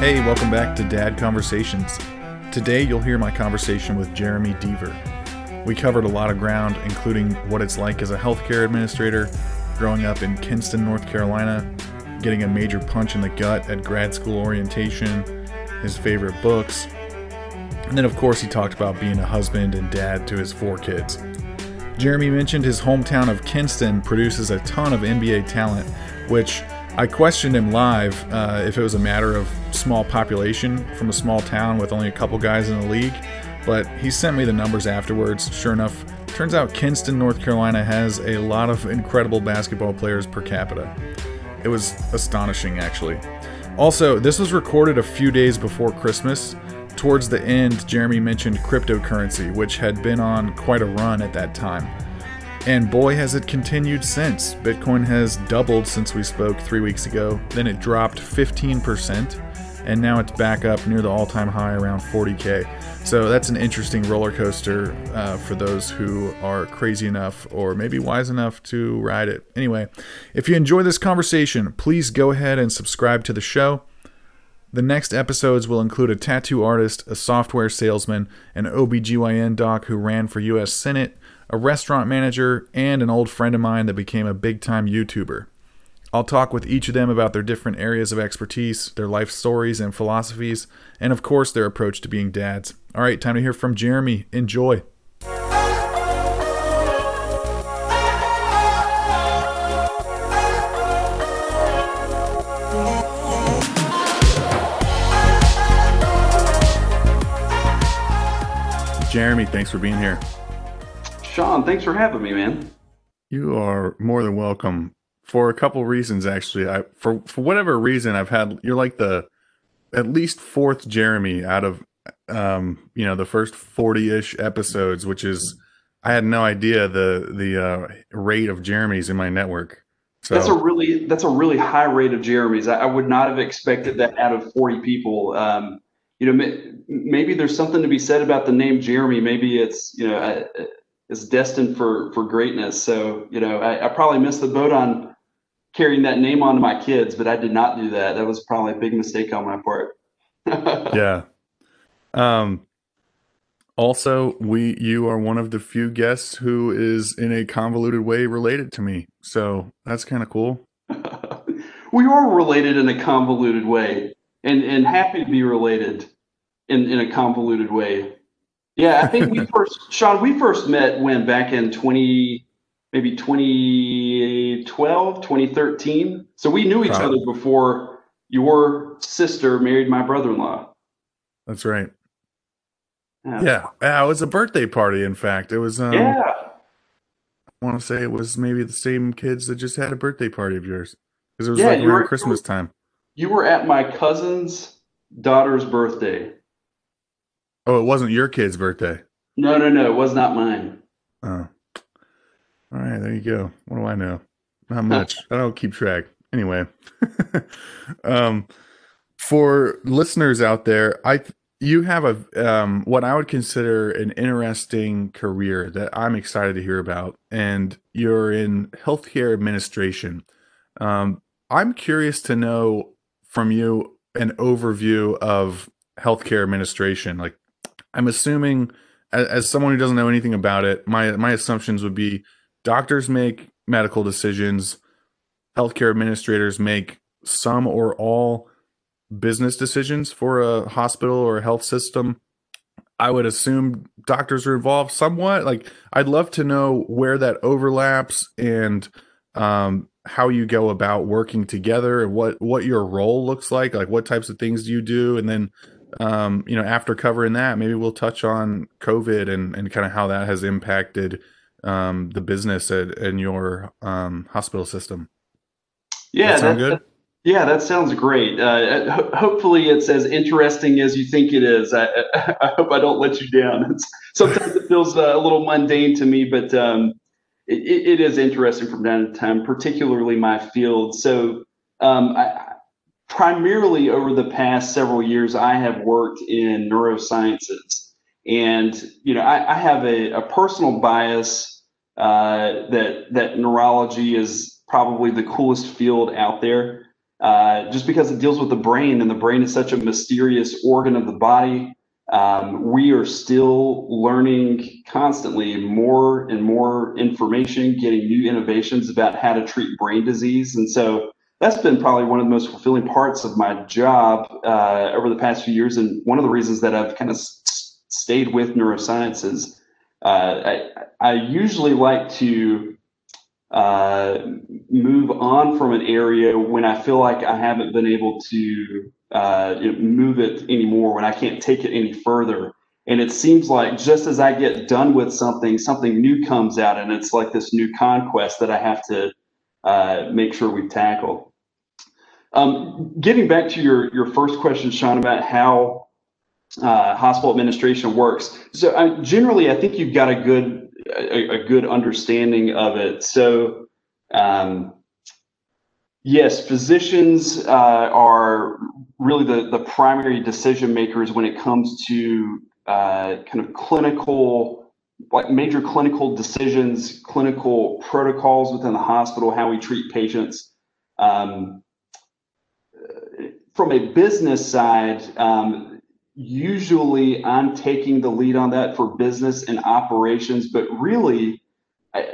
Hey, welcome back to Dad Conversations. Today you'll hear my conversation with Jeremy Deaver. We covered a lot of ground, including what it's like as a healthcare administrator, growing up in Kinston, North Carolina, getting a major punch in the gut at grad school orientation, his favorite books, and then, of course, he talked about being a husband and dad to his four kids. Jeremy mentioned his hometown of Kinston produces a ton of NBA talent, which I questioned him live uh, if it was a matter of small population from a small town with only a couple guys in the league, but he sent me the numbers afterwards. Sure enough, turns out Kinston, North Carolina has a lot of incredible basketball players per capita. It was astonishing, actually. Also, this was recorded a few days before Christmas. Towards the end, Jeremy mentioned cryptocurrency, which had been on quite a run at that time. And boy, has it continued since. Bitcoin has doubled since we spoke three weeks ago, then it dropped 15%, and now it's back up near the all time high around 40K. So that's an interesting roller coaster uh, for those who are crazy enough or maybe wise enough to ride it. Anyway, if you enjoy this conversation, please go ahead and subscribe to the show. The next episodes will include a tattoo artist, a software salesman, an OBGYN doc who ran for US Senate, a restaurant manager, and an old friend of mine that became a big time YouTuber. I'll talk with each of them about their different areas of expertise, their life stories and philosophies, and of course, their approach to being dads. All right, time to hear from Jeremy. Enjoy. Jeremy, thanks for being here. Sean, thanks for having me, man. You are more than welcome for a couple reasons actually. I for for whatever reason I've had you're like the at least fourth Jeremy out of um you know the first 40ish episodes which is I had no idea the the uh, rate of Jeremys in my network. So that's a really that's a really high rate of Jeremys. I, I would not have expected that out of 40 people. Um, you know, maybe there's something to be said about the name Jeremy. Maybe it's you know it's destined for for greatness. So you know, I, I, probably missed the boat on carrying that name on to my kids, but I did not do that. That was probably a big mistake on my part. yeah. Um. Also, we you are one of the few guests who is in a convoluted way related to me, so that's kind of cool. we are related in a convoluted way, and and happy to be related in in a convoluted way. Yeah, I think we first, Sean, we first met when back in 20, maybe 2012, 2013. So we knew each other before your sister married my brother in law. That's right. Yeah. yeah. yeah. It was a birthday party, in fact. It was, um, yeah. I want to say it was maybe the same kids that just had a birthday party of yours because it was yeah, like around were, Christmas time. You were at my cousin's daughter's birthday. Oh, it wasn't your kid's birthday. No, no, no. It was not mine. Oh. All right, there you go. What do I know? Not much. I don't keep track. Anyway. um for listeners out there, I you have a um what I would consider an interesting career that I'm excited to hear about and you're in healthcare administration. Um I'm curious to know from you an overview of healthcare administration like I'm assuming, as, as someone who doesn't know anything about it, my my assumptions would be doctors make medical decisions, healthcare administrators make some or all business decisions for a hospital or a health system. I would assume doctors are involved somewhat. Like, I'd love to know where that overlaps and um, how you go about working together and what what your role looks like. Like, what types of things do you do, and then um, you know, after covering that, maybe we'll touch on COVID and, and kind of how that has impacted um, the business at, in your um, hospital system. Yeah, that, that, yeah, that sounds great. Uh, ho- hopefully, it's as interesting as you think it is. I, I, I hope I don't let you down. It's, sometimes it feels uh, a little mundane to me, but um, it, it is interesting from time to time, particularly my field. So um, I, primarily over the past several years, I have worked in neurosciences. And, you know, I, I have a, a, personal bias uh, that, that neurology is probably the coolest field out there. uh, just because it deals with the brain, and the brain is such a mysterious organ of the body. Um, we are still learning constantly more and more information, getting new innovations about how to treat brain disease. And so that's been probably one of the most fulfilling parts of my job uh, over the past few years. And one of the reasons that I've kind of s- stayed with neuroscience is uh, I, I usually like to uh, move on from an area when I feel like I haven't been able to uh, move it anymore, when I can't take it any further. And it seems like just as I get done with something, something new comes out, and it's like this new conquest that I have to uh, make sure we tackle. Um, getting back to your your first question, Sean, about how uh, hospital administration works. So uh, generally, I think you've got a good a, a good understanding of it. So um, yes, physicians uh, are really the, the primary decision makers when it comes to uh, kind of clinical, like major clinical decisions, clinical protocols within the hospital, how we treat patients. Um, from a business side, um, usually I'm taking the lead on that for business and operations, but really,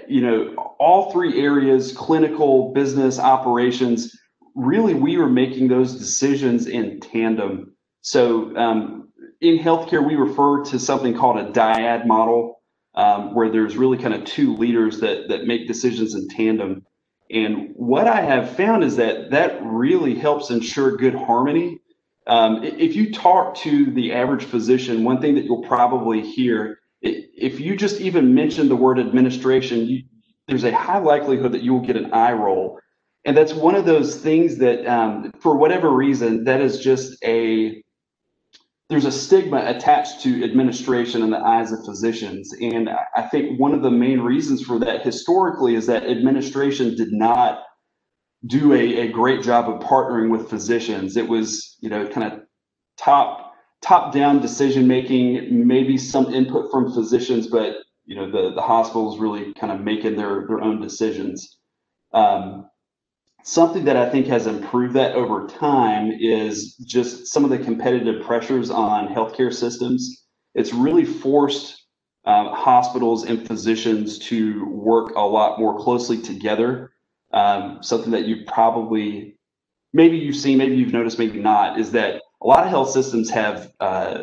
you know, all three areas clinical, business, operations really we were making those decisions in tandem. So um, in healthcare, we refer to something called a dyad model, um, where there's really kind of two leaders that that make decisions in tandem. And what I have found is that that really helps ensure good harmony. Um, if you talk to the average physician, one thing that you'll probably hear, if you just even mention the word administration, you, there's a high likelihood that you will get an eye roll. And that's one of those things that um, for whatever reason that is just a there's a stigma attached to administration in the eyes of physicians. And i think one of the main reasons for that historically is that administration did not do a, a great job of partnering with physicians it was you know kind of top top down decision making maybe some input from physicians but you know the the hospitals really kind of making their their own decisions um, Something that I think has improved that over time is just some of the competitive pressures on healthcare systems. It's really forced um, hospitals and physicians to work a lot more closely together. Um, something that you probably, maybe you've seen, maybe you've noticed, maybe not, is that a lot of health systems have uh,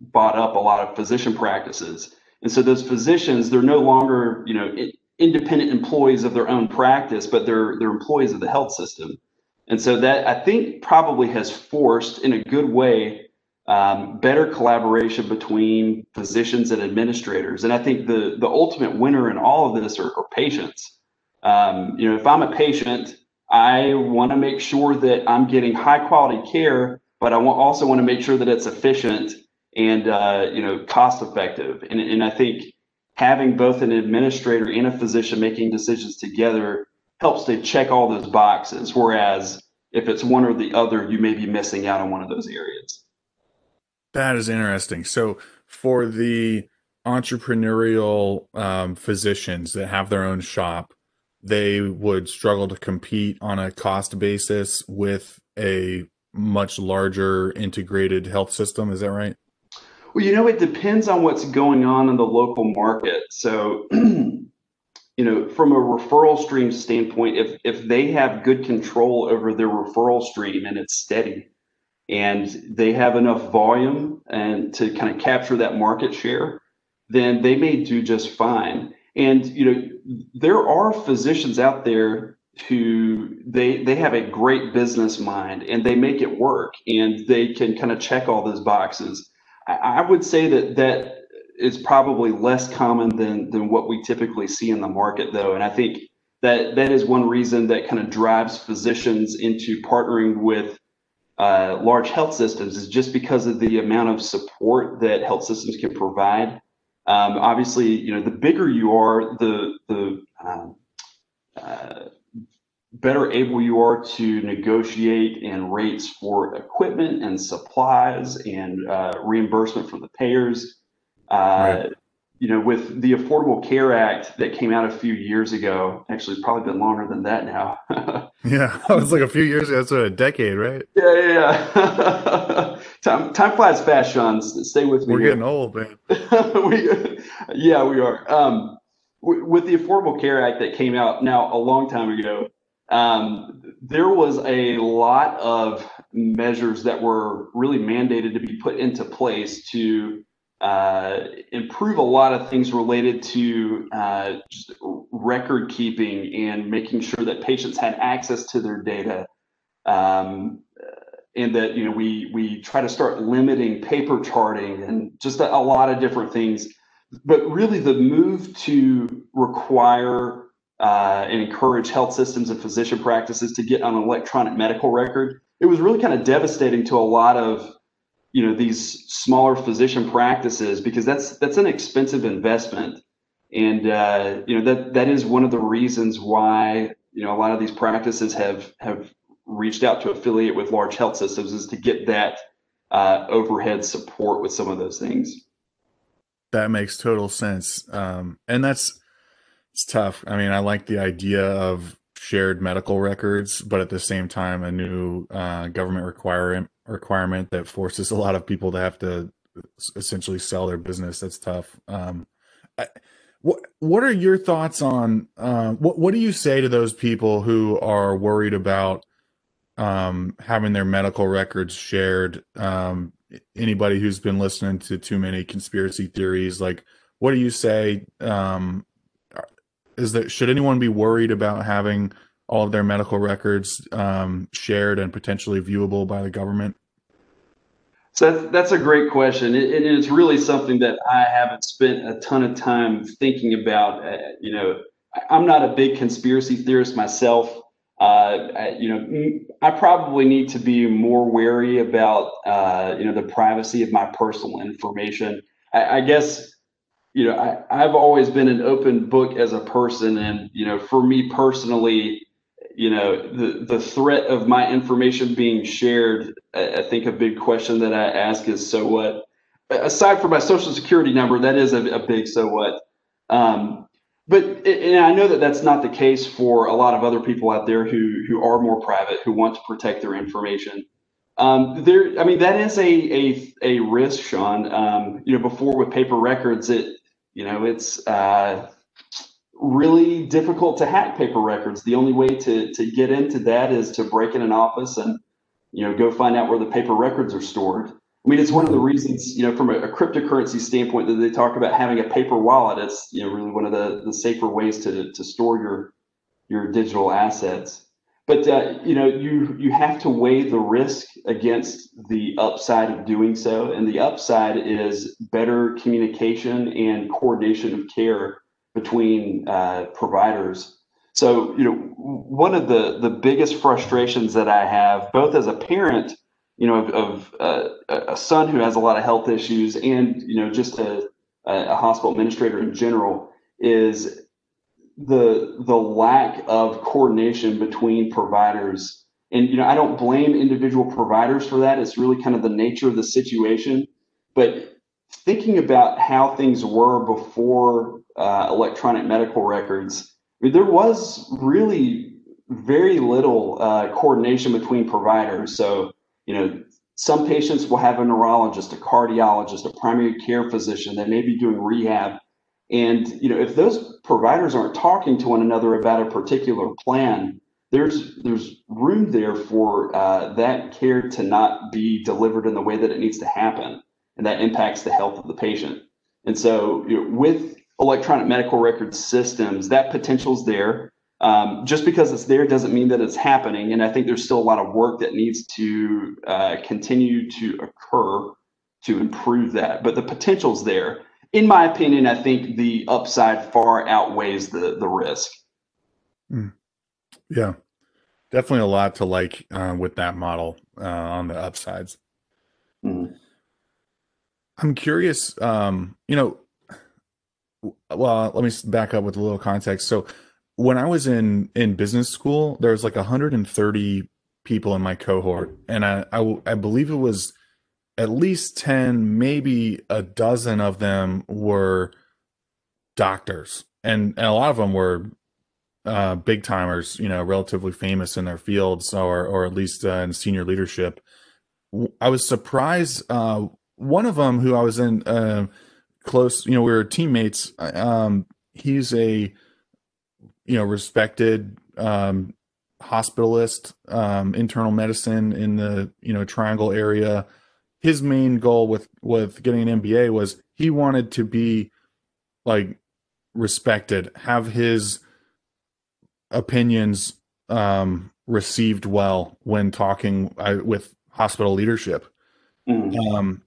bought up a lot of physician practices. And so those physicians, they're no longer, you know, independent employees of their own practice, but they're they're employees of the health system. And so that I think probably has forced, in a good way, um, better collaboration between physicians and administrators. And I think the the ultimate winner in all of this are, are patients. Um, you know, if I'm a patient, I want to make sure that I'm getting high quality care, but I want, also want to make sure that it's efficient and uh, you know cost effective. And and I think having both an administrator and a physician making decisions together helps to check all those boxes. Whereas if it's one or the other, you may be missing out on one of those areas. That is interesting. So for the entrepreneurial um, physicians that have their own shop, they would struggle to compete on a cost basis with a much larger integrated health system. Is that right? Well, you know, it depends on what's going on in the local market. So, you know, from a referral stream standpoint, if if they have good control over their referral stream and it's steady, and they have enough volume and to kind of capture that market share, then they may do just fine. And you know, there are physicians out there who they they have a great business mind and they make it work and they can kind of check all those boxes I would say that that is probably less common than than what we typically see in the market, though, and I think that that is one reason that kind of drives physicians into partnering with uh, large health systems is just because of the amount of support that health systems can provide. Um, obviously, you know, the bigger you are, the the um, uh, better able you are to negotiate in rates for equipment and supplies and uh, reimbursement from the payers. Uh, right. You know, with the Affordable Care Act that came out a few years ago, actually, probably been longer than that now. Yeah, that was like a few years ago. That's a decade, right? Yeah, yeah. yeah. time time flies fast, Sean. Stay with me. We're here. getting old, man. we, yeah, we are. Um, with the Affordable Care Act that came out now a long time ago, um, there was a lot of measures that were really mandated to be put into place to uh, improve a lot of things related to uh, record keeping and making sure that patients had access to their data. Um, and that you know we we try to start limiting paper charting and just a, a lot of different things. But really, the move to require uh, and encourage health systems and physician practices to get on an electronic medical record, it was really kind of devastating to a lot of you know these smaller physician practices because that's that's an expensive investment. And uh, you know that that is one of the reasons why you know a lot of these practices have have reached out to affiliate with large health systems is to get that uh, overhead support with some of those things. That makes total sense. Um, and that's it's tough. I mean i like the idea of shared medical records but at the same time a new uh, government requirement requirement that forces a lot of people to have to essentially sell their business. That's tough. Um, what What are your thoughts on uh, what What do you say to those people who are worried about um, having their medical records shared? Um, anybody who's been listening to too many conspiracy theories, like, what do you say? Um, is that should anyone be worried about having all of their medical records um, shared and potentially viewable by the government? So that's, a great question. And it's really something that I haven't spent a ton of time thinking about. Uh, you know, I'm not a big conspiracy theorist myself. Uh, I, you know, I probably need to be more wary about, uh, you know, the privacy of my personal information. I, I guess you know, I, I've always been an open book as a person. And, you know, for me personally, you know, the, the threat of my information being shared, I, I think a big question that I ask is so what? Aside from my social security number, that is a, a big so what. Um, but and I know that that's not the case for a lot of other people out there who who are more private, who want to protect their information. Um, there, I mean, that is a a, a risk, Sean. Um, you know, before with paper records, it you know, it's uh, really difficult to hack paper records. The only way to, to get into that is to break in an office and, you know, go find out where the paper records are stored. I mean, it's one of the reasons, you know, from a, a cryptocurrency standpoint that they talk about having a paper wallet. It's, you know, really one of the, the safer ways to, to store your, your digital assets but uh, you know you you have to weigh the risk against the upside of doing so and the upside is better communication and coordination of care between uh, providers. So you know one of the the biggest frustrations that i have both as a parent you know of, of uh, a son who has a lot of health issues and you know just a, a hospital administrator in general is the the lack of coordination between providers. And you know i don't blame individual providers for that. It's really kind of the nature of the situation. But thinking about how things were before uh, electronic medical records I mean, there was really very little uh, coordination between providers so you know some patients will have a neurologist a cardiologist a primary care physician that may be doing rehab and you know, if those providers aren't talking to one another about a particular plan, there's there's room there for uh, that care to not be delivered in the way that it needs to happen, and that impacts the health of the patient. And so, you know, with electronic medical record systems, that potential's there. Um, just because it's there doesn't mean that it's happening. And I think there's still a lot of work that needs to uh, continue to occur to improve that. But the potential's there in my opinion, I think the upside far outweighs the the risk. Mm. Yeah, definitely a lot to like uh, with that model uh, on the upsides. Mm. I'm curious. Um, you know, well, let me back up with a little context. So, when I was in in business school, there was like 130 people in my cohort, and I I, I believe it was at least 10 maybe a dozen of them were doctors and, and a lot of them were uh, big timers, you know, relatively famous in their fields or or at least uh, in senior leadership. I was surprised. Uh, one of them, who I was in uh, close, you know, we were teammates. Um, he's a you know respected um, hospitalist, um, internal medicine in the you know Triangle area. His main goal with with getting an MBA was he wanted to be like respected, have his opinions um, received well when talking uh, with hospital leadership. Mm. Um,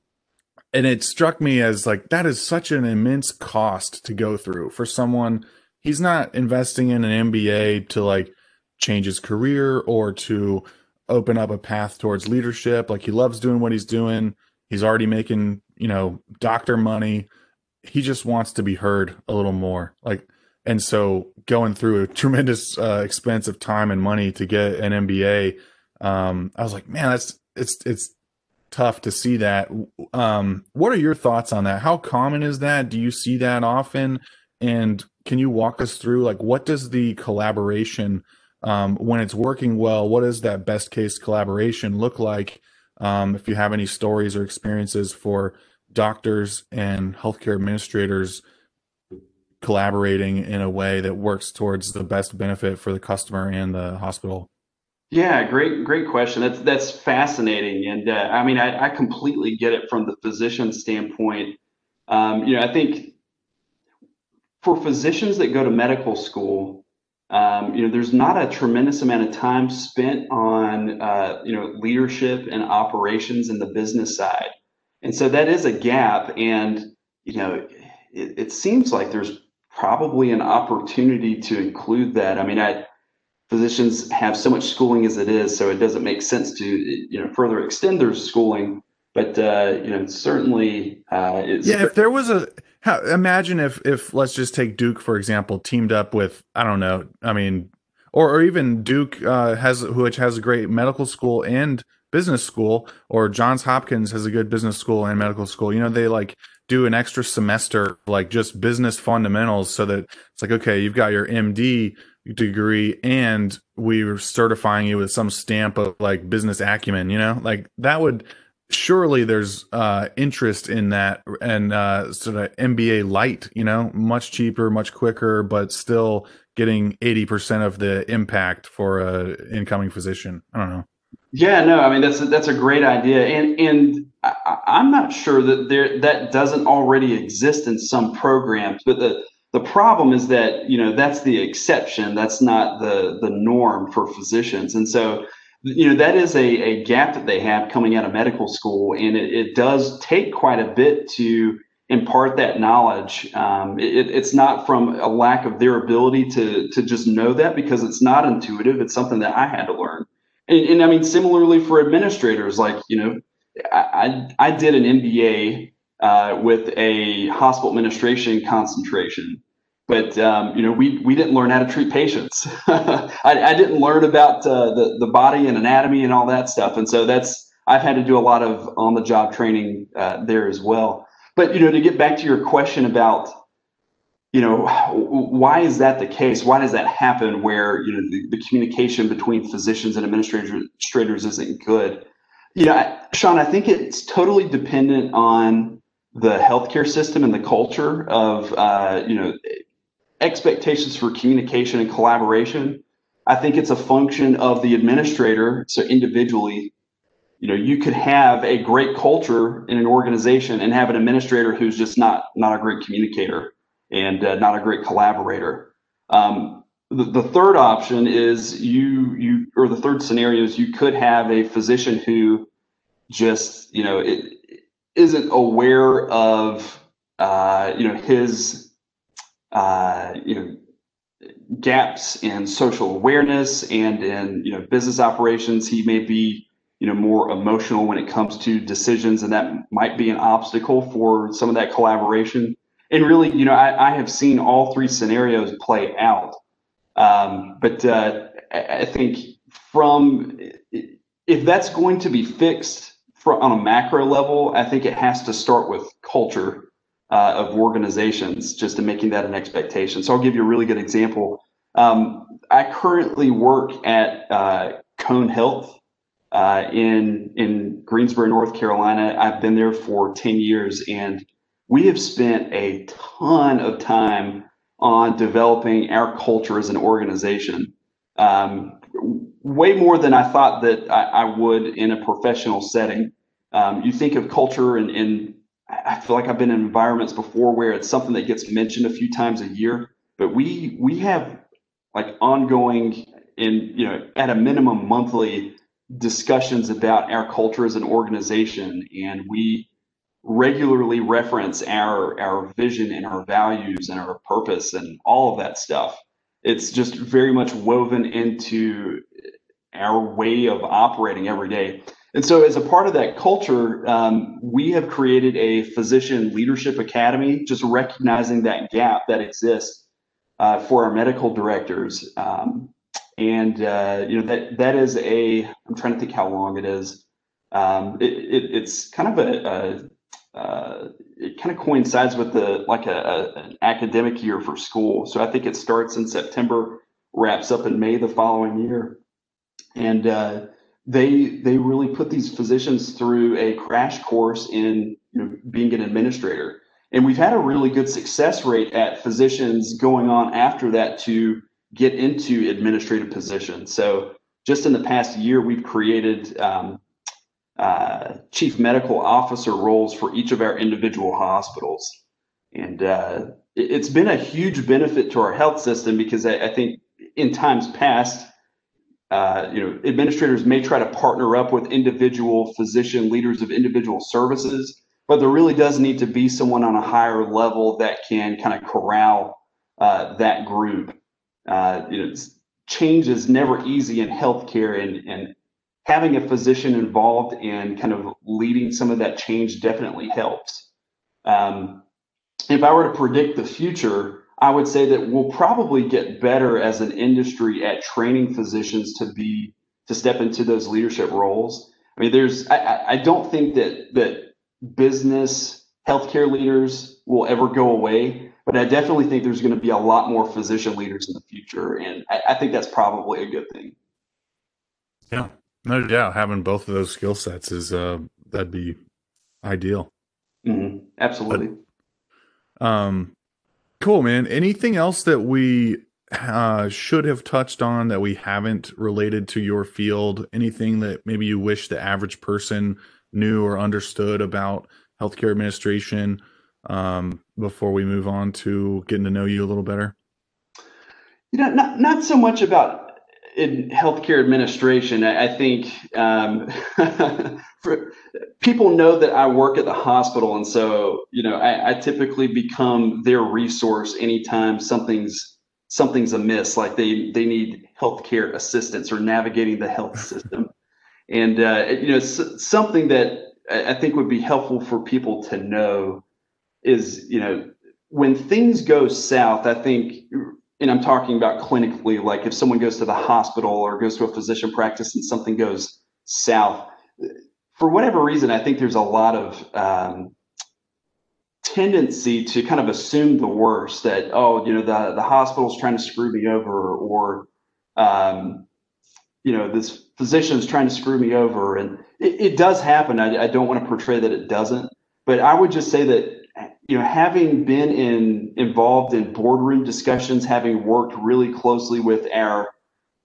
and it struck me as like that is such an immense cost to go through for someone. He's not investing in an MBA to like change his career or to open up a path towards leadership. Like he loves doing what he's doing. He's already making, you know, doctor money. He just wants to be heard a little more. Like, and so going through a tremendous uh, expense of time and money to get an MBA, um, I was like, man, that's it's it's tough to see that. Um, what are your thoughts on that? How common is that? Do you see that often? And can you walk us through like what does the collaboration um, when it's working well, what does that best case collaboration look like? Um, if you have any stories or experiences for doctors and healthcare administrators collaborating in a way that works towards the best benefit for the customer and the hospital. Yeah, great, great question. That's that's fascinating, and uh, I mean, I, I, completely get it from the physician standpoint. Um, you know, I think for physicians that go to medical school, um, you know, there's not a tremendous amount of time spent on, uh, you know, leadership and operations in the business side. And so that is a gap. And, you know, it, it seems like there's probably an opportunity to include that. I mean, I, physicians have so much schooling as it is, so it doesn't make sense to, you know, further extend their schooling. But, uh, you know, certainly, uh, yeah, if there was a, how, imagine if if let's just take Duke for example, teamed up with I don't know, I mean, or or even Duke uh, has which has a great medical school and business school, or Johns Hopkins has a good business school and medical school. You know, they like do an extra semester like just business fundamentals so that it's like okay, you've got your MD degree and we're certifying you with some stamp of like business acumen. You know, like that would surely there's uh, interest in that and uh, sort of MBA light, you know, much cheaper, much quicker, but still getting 80% of the impact for a incoming physician. I don't know. Yeah, no, I mean that's a, that's a great idea, and and I, am not sure that there that doesn't already exist in some programs, but the the problem is that you know that's the exception, that's not the the norm for physicians, and so you know that is a, a gap that they have coming out of medical school and it, it does take quite a bit to impart that knowledge. Um, it, it's not from a lack of their ability to to just know that because it's not intuitive. It's something that i had to learn. And, and i mean similarly for administrators like you know i i, I did an mba uh, with a hospital administration concentration but um, you know we we didn't learn how to treat patients. I, I, didn't learn about uh, the the body and anatomy and all that stuff, and so that's I've had to do a lot of on the job training uh, there as well. But you know to get back to your question about you know why is that the case? Why does that happen? Where you know the, the communication between physicians and administrators isn't good. You know, Sean, I think it's totally dependent on the healthcare system and the culture of uh, you know expectations for communication and collaboration. I think it's a function of the administrator. So individually, you know, you could have a great culture in an organization and have an administrator who's just not not a great communicator and uh, not a great collaborator. Um, the, the third option is you you or the third scenario is you could have a physician who just you know it, isn't aware of uh, you know his uh, you know gaps in social awareness and in you know business operations. He may be you know more emotional when it comes to decisions, and that might be an obstacle for some of that collaboration. And really, you know, I, I have seen all three scenarios play out. Um, but uh, I think from if that's going to be fixed on a macro level, I think it has to start with culture uh, of organizations just to making that an expectation. So I'll give you a really good example. Um, I currently work at uh, Cone Health uh, in in Greensboro, North Carolina. I've been there for ten years, and we have spent a ton of time on developing our culture as an organization. Um, way more than I thought that I, I would in a professional setting. Um, you think of culture, and, and I feel like I've been in environments before where it's something that gets mentioned a few times a year, but we we have like ongoing and you know at a minimum monthly discussions about our culture as an organization, and we regularly reference our our vision and our values and our purpose and all of that stuff. It's just very much woven into our way of operating every day. And so, as a part of that culture, um, we have created a physician leadership academy, just recognizing that gap that exists uh, for our medical directors. Um, and uh, you know that that is a. I'm trying to think how long it is. Um, it, it, it's kind of a, a uh, it kind of coincides with the like a, a, an academic year for school. So I think it starts in September, wraps up in May the following year, and uh, they they really put these physicians through a crash course in you know, being an administrator. And we've had a really good success rate at physicians going on after that to get into administrative positions. So just in the past year, we've created um, uh, chief medical officer roles for each of our individual hospitals. And uh, it, has been a huge benefit to our health system because I, I think in times past, uh, you know, administrators may try to partner up with individual physician leaders of individual services, but there really does need to be someone on a higher level that can kind of corral uh, that group. Uh, you know, change is never easy in healthcare, and, and having a physician involved in kind of leading some of that change definitely helps. Um, if I were to predict the future, I would say that we'll probably get better as an industry at training physicians to be to step into those leadership roles. I mean, there's I, I don't think that that business healthcare leaders will ever go away, but I definitely think there's going to be a lot more physician leaders in the future, and I, I think that's probably a good thing. Yeah, no doubt, having both of those skill sets is uh, that'd be ideal. Mm-hmm. Absolutely. But, um, cool, man. Anything else that we uh, should have touched on that we haven't related to your field? Anything that maybe you wish the average person knew or understood about healthcare administration um, before we move on to getting to know you a little better? You know, not not so much about in healthcare administration, I, think um, for, people know that I work at the hospital, and so you know I, I, typically become their resource anytime something's something's amiss, like they they need healthcare assistance or navigating the health system, and uh, you know something that I think would be helpful for people to know is you know when things go south, I think and I'm talking about clinically, like if someone goes to the hospital or goes to a physician practice and something goes south, for whatever reason, I think there's a lot of um, tendency to kind of assume the worst that, oh, you know, the, the hospital's trying to screw me over or, um, you know, this physician's trying to screw me over. And it, it does happen. I, I don't want to portray that it doesn't, but I would just say that you know, having been in involved in boardroom discussions, having worked really closely with our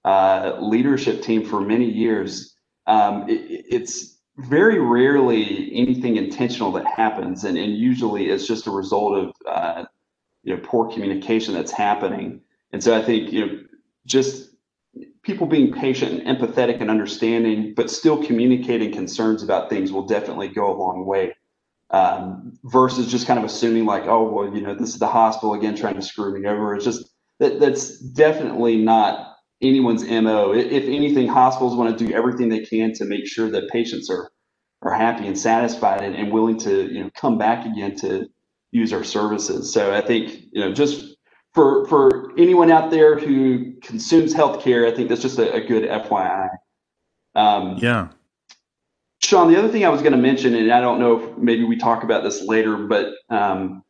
uh, leadership team for many years, um, it, it's very rarely anything intentional that happens, and, and usually it's just a result of uh, you know poor communication that's happening. And so I think you know just people being patient and empathetic and understanding, but still communicating concerns about things will definitely go a long way um, versus just kind of assuming like, oh, well, you know, this is the hospital again trying to screw me over. It's just that that's definitely not anyone's mo. If anything, hospitals want to do everything they can to make sure that patients are are happy and satisfied and, and willing to you know come back again to use our services. So I think you know just for for anyone out there who consumes healthcare, I think that's just a, a good FYI. Um, yeah. Sean, the other thing I was going to mention, and I don't know if maybe we talk about this later, but um,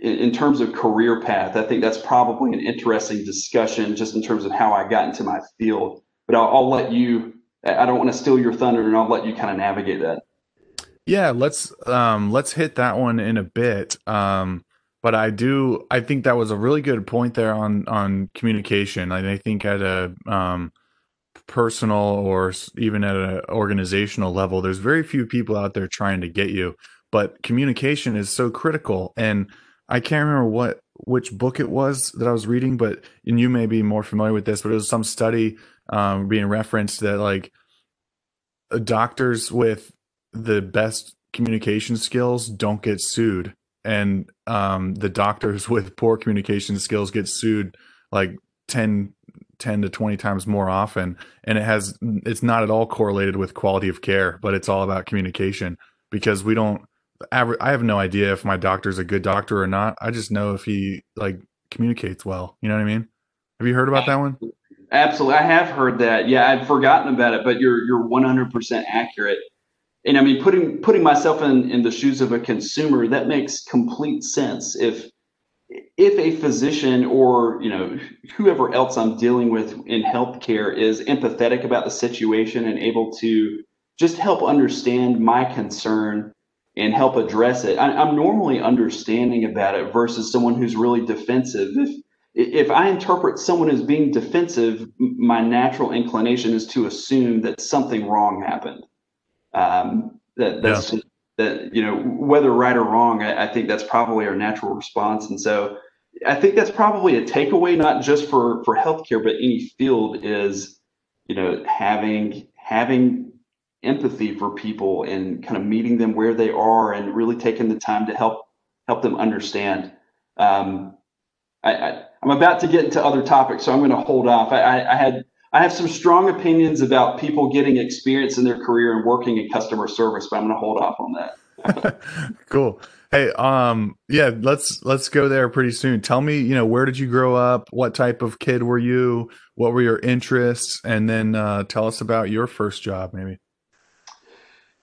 in, in terms of career path, I think that's probably an interesting discussion just in terms of how I got into my field. But I'll, I'll let you. I don't want to steal your thunder, and I'll let you kind of navigate that. Yeah, let's um, let's hit that one in a bit. Um, but I do I think that was a really good point there on on communication. I, I think at a um, personal or even at an organizational level, there's very few people out there trying to get you, but communication is so critical. And I can't remember what which book it was that I was reading, but and you may be more familiar with this, but it was some study um, being referenced that like doctors with the best communication skills don't get sued and um, the doctors with poor communication skills get sued like 10, 10 to 20 times more often and it has it's not at all correlated with quality of care but it's all about communication because we don't i have no idea if my doctor's a good doctor or not. I just know if he like communicates well. You know what i mean? Have you heard about that one? Absolutely. I have heard that. Yeah i'd forgotten about it but you're you're 100% accurate. And I mean, putting putting myself in in the shoes of a consumer, that makes complete sense. If if a physician or you know whoever else I'm dealing with in healthcare is empathetic about the situation and able to just help understand my concern and help address it, I, I'm normally understanding about it versus someone who's really defensive. If if I interpret someone as being defensive, my natural inclination is to assume that something wrong happened. Um, that that's yeah. That you know whether right or wrong, I, I, think that's probably our natural response, and so I think that's probably a takeaway, not just for for healthcare, but any field is you know having having empathy for people and kind of meeting them where they are and really taking the time to help help them understand. Um, I, I, am about to get into other topics, so I'm going to hold off. I, I, I had I have some strong opinions about people getting experience in their career and working in customer service, but I'm going to hold off on that. cool. Hey, um, yeah, let's let's go there pretty soon. Tell me, you know, where did you grow up? What type of kid were you? What were your interests? And then uh, tell us about your first job, maybe.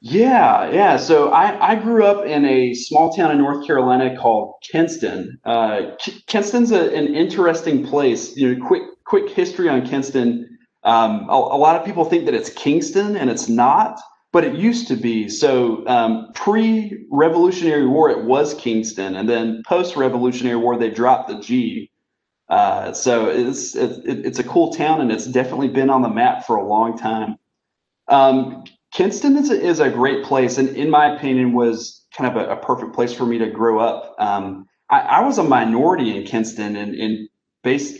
Yeah, yeah. So I, I grew up in a small town in North Carolina called Kinston. Uh, Kinston's a, an interesting place. You know, quick quick history on Kinston. Um, a, a, lot of people think that it's Kingston, and it's not, but it used to be. So um, pre-Revolutionary War, it was Kingston, and then post-Revolutionary War, they dropped the G. Uh, so it's it, it's a cool town, and it's definitely been on the map for a long time. Um, Kinston is a, is a great place, and in my opinion, was kind of a, a perfect place for me to grow up. Um, I, I, was a minority in Kinston, and in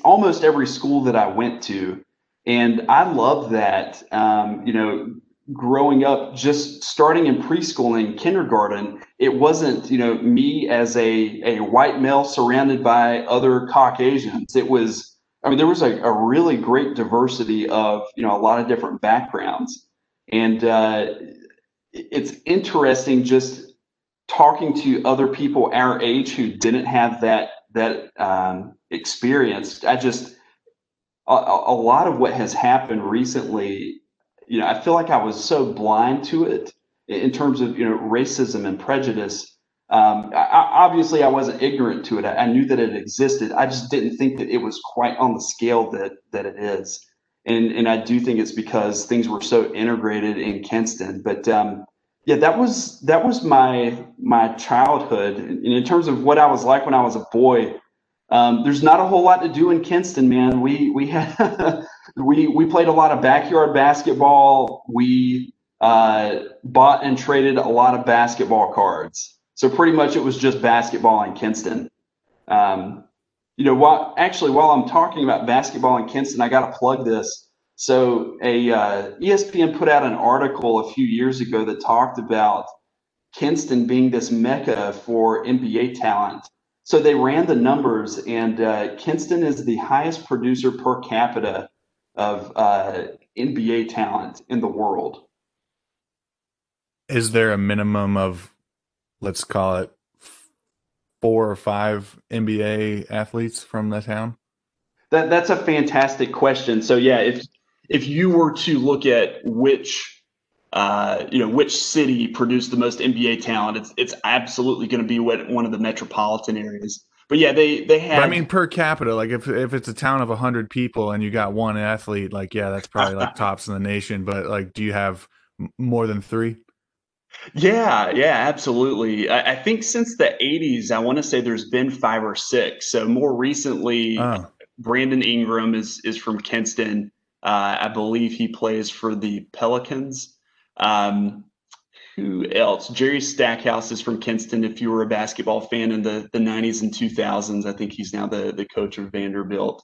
almost every school that I went to. And I love that. Um, you know, growing up, just starting in preschool and kindergarten, it wasn't, you know, me as a, a white male surrounded by other Caucasians. It was, I mean, there was a, a really great diversity of, you know, a lot of different backgrounds. And uh, it's interesting just talking to other people our age who didn't have that that um, experience. I just a, a lot of what has happened recently, you know, I feel like I was so blind to it in terms of you know racism and prejudice. Um, I, obviously, I wasn't ignorant to it. I, I, knew that it existed. I just didn't think that it was quite on the scale that that it is. And and I do think it's because things were so integrated in Kinston. But um, yeah, that was that was my my childhood. And in terms of what I was like when I was a boy, um, there's not a whole lot to do in Kinston, man. We we had we we played a lot of backyard basketball. We uh, bought and traded a lot of basketball cards. So pretty much it was just basketball in Kinston. Um, you know, while actually while I'm talking about basketball in Kinston, I got to plug this. So a uh, ESPN put out an article a few years ago that talked about Kinston being this mecca for NBA talent so they ran the numbers, and uh, Kinston is the highest producer per capita of uh, NBA talent in the world. Is there a minimum of, let's call it, four or five NBA athletes from the town? That that's a fantastic question. So yeah, if if you were to look at which uh, you know, which city produced the most NBA talent, it's it's absolutely going to be what, one of the metropolitan areas. but yeah, they they have. But I mean, per capita, like if if it's a town of hundred people and you got one athlete, like yeah, that's probably like tops in the nation. But like, do you have more than three? Yeah, yeah, absolutely. I, I think since the '80s, I want to say there's been five or six. So more recently, oh. Brandon Ingram is is from Kinston. Uh, I believe he plays for the Pelicans. Um, who else? Jerry Stackhouse is from Kinston. If you were a basketball fan in the, the 90s and 2000s, I think he's now the, the coach of Vanderbilt.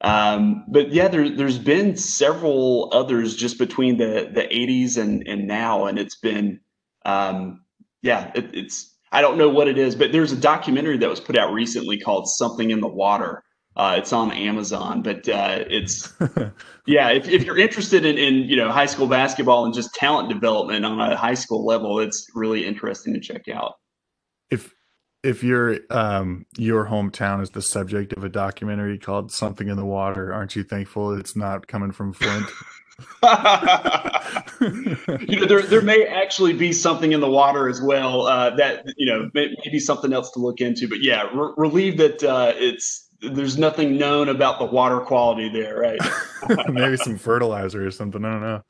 Um, but yeah, there, there's been several others just between the, the 80s and, and now, and it's been, um, yeah, it, it's, I don't know what it is, but there's a documentary that was put out recently called Something in the Water uh, it's on Amazon, but uh, it's yeah. If, if you're interested in, in you know high school basketball and just talent development on a high school level, it's really interesting to check out. If if your um your hometown is the subject of a documentary called Something in the Water, aren't you thankful it's not coming from Flint? you know, there there may actually be something in the water as well uh, that you know may, maybe something else to look into. But yeah, re- relieved that uh, it's there's nothing known about the water quality there, right? Maybe some fertilizer or something. I don't know.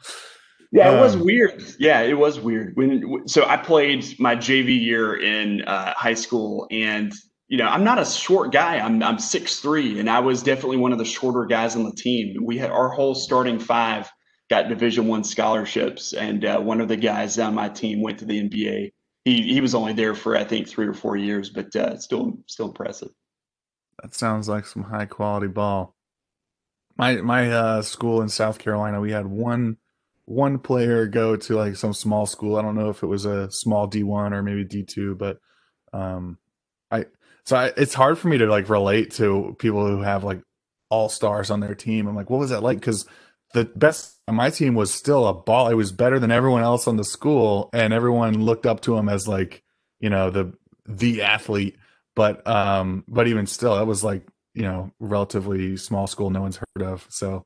Yeah, it was um, weird. Yeah, it was weird. When so I played my JV year in uh, high school, and you know I'm not a short guy. I'm I'm six three, and I was definitely one of the shorter guys on the team. We had our whole starting five got Division One scholarships, and uh, one of the guys on my team went to the NBA. He he was only there for I think three or four years, but uh, still still impressive. That sounds like some high quality ball. My my uh, school in South Carolina, we had one one player go to like some small school. I don't know if it was a small D one or maybe D two, but um, I so I, it's hard for me to like relate to people who have like all stars on their team. I'm like, what was that like? Because the best on my team was still a ball. It was better than everyone else on the school, and everyone looked up to him as like you know the the athlete but um but even still that was like you know relatively small school no one's heard of. So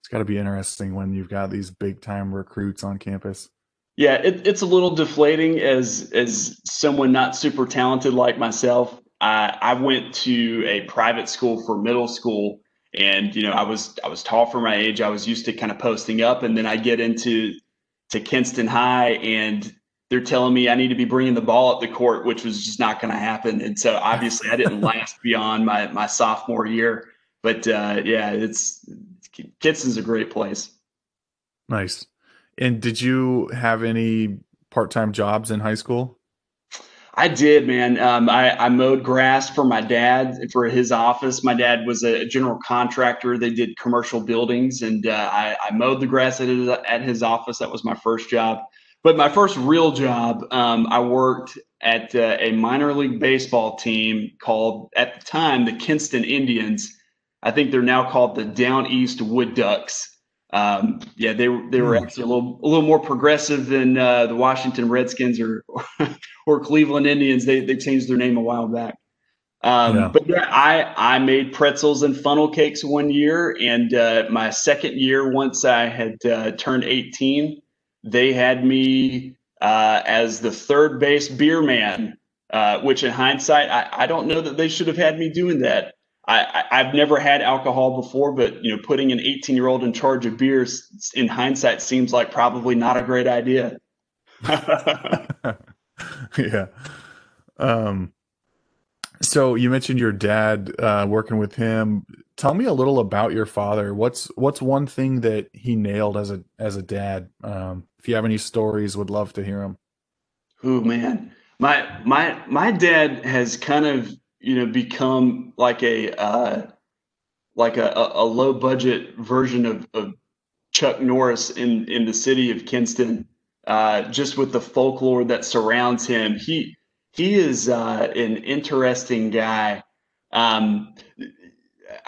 it's got to be interesting when you've got these big time recruits on campus. Yeah it, it's a little deflating as as someone not super talented like myself. I, I went to a private school for middle school and you know i was i was tall for my age. I was used to kind of posting up and then i get into to kinston high and they're telling me I need to be bringing the ball up the court, which was just not going to happen. And so obviously I didn't last beyond my, my sophomore year, but uh, yeah, it's Kinston's a great place. Nice. And did you have any part-time jobs in high school? I did, man. Um, I, I, mowed grass for my dad for his office. My dad was a general contractor. They did commercial buildings, and uh, I, I, mowed the grass at his, at his office. That was my first job. But my first real job, um, I worked at uh, a minor league baseball team called, at the time, the Kinston Indians. I think they're now called the Down East Wood Ducks. Um, yeah, they they were hmm. actually a little a little more progressive than uh, the Washington Redskins or or Cleveland Indians. They they changed their name a while back. Um, yeah. But yeah, I I made pretzels and funnel cakes one year, and uh, my second year, once I had uh, turned eighteen, they had me uh, as the third base beer man, uh, which in hindsight, I, I, don't know that they should have had me doing that. I, have never had alcohol before, but you know, putting an 18 year old in charge of beers in hindsight seems like probably not a great idea. yeah. Um, so you mentioned your dad uh, working with him. Tell me a little about your father. What's what's one thing that he nailed as a as a dad? Um, if you have any stories, would love to hear them. Oh man, my my my dad has kind of you know become like a uh, like a, a low budget version of, of Chuck Norris in in the city of Kinston. Uh, just with the folklore that surrounds him, he he is uh, an interesting guy. Um,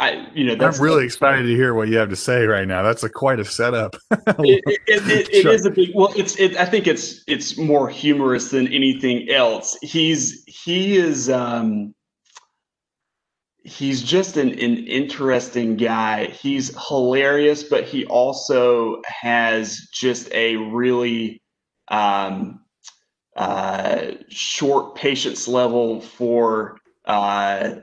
I, you know, I'm really excited to hear what you have to say right now. That's a quite a setup. it, it, it, it is a big. Well, it's. It, I think it's. It's more humorous than anything else. He's. He is. Um, he's just an, an interesting guy. He's hilarious, but he also has just a really um, uh, short patience level for uh,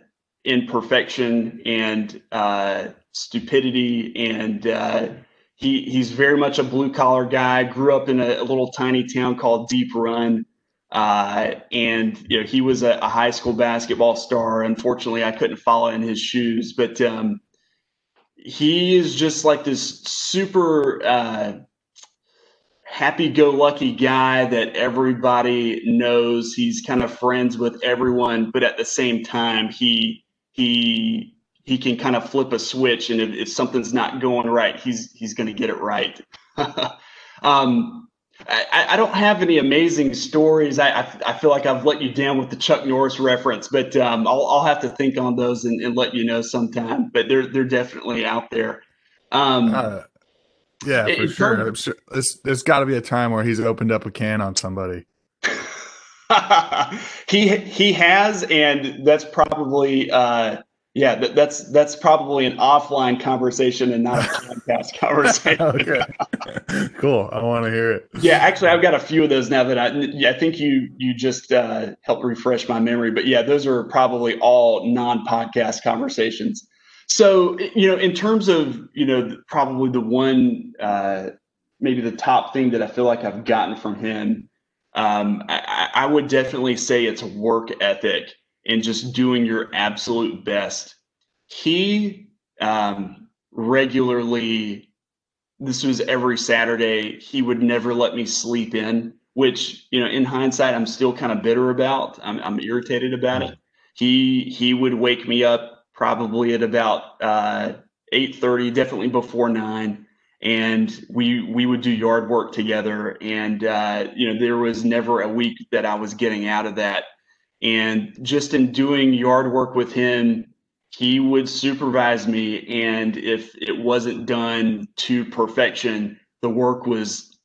imperfection and uh, stupidity, and uh, he he's very much a blue collar guy. Grew up in a, a, little tiny town called Deep Run, uh, and you know he was a, a, high school basketball star. Unfortunately, I couldn't follow in his shoes, but um, he is just like this super uh, happy-go-lucky guy that everybody knows. He's kind of friends with everyone, but at the same time, he he he can kind of flip a switch, and if, if something's not going right, he's he's going to get it right. um, I, I, don't have any amazing stories. I, I, I, feel like I've let you down with the Chuck Norris reference, but um, I'll, I'll have to think on those and, and, let you know sometime. But they're they're definitely out there. Um, uh, yeah, for sure. sure. There's, there's got to be a time where he's opened up a can on somebody. he he has, and that's probably uh, yeah, that, that's that's probably an offline conversation and not a podcast conversation. okay, cool. I want to hear it. Yeah, actually, I've got a few of those now that I. Yeah, I think you you just uh, helped refresh my memory. But yeah, those are probably all non-podcast conversations. So you know, in terms of you know, probably the one uh, maybe the top thing that I feel like I've gotten from him, um, I, I would definitely say it's work ethic and just doing your absolute best. He um, regularly, this was every Saturday, he would never let me sleep in, which, you know, in hindsight, I'm still kind of bitter about. I'm, I'm irritated about it. He, he would wake me up probably at about uh, 8.30, definitely before 9 and we we would do yard work together and uh, you know there was never a week that i was getting out of that and just in doing yard work with him, he would supervise me. And if it wasn't done to perfection, the work was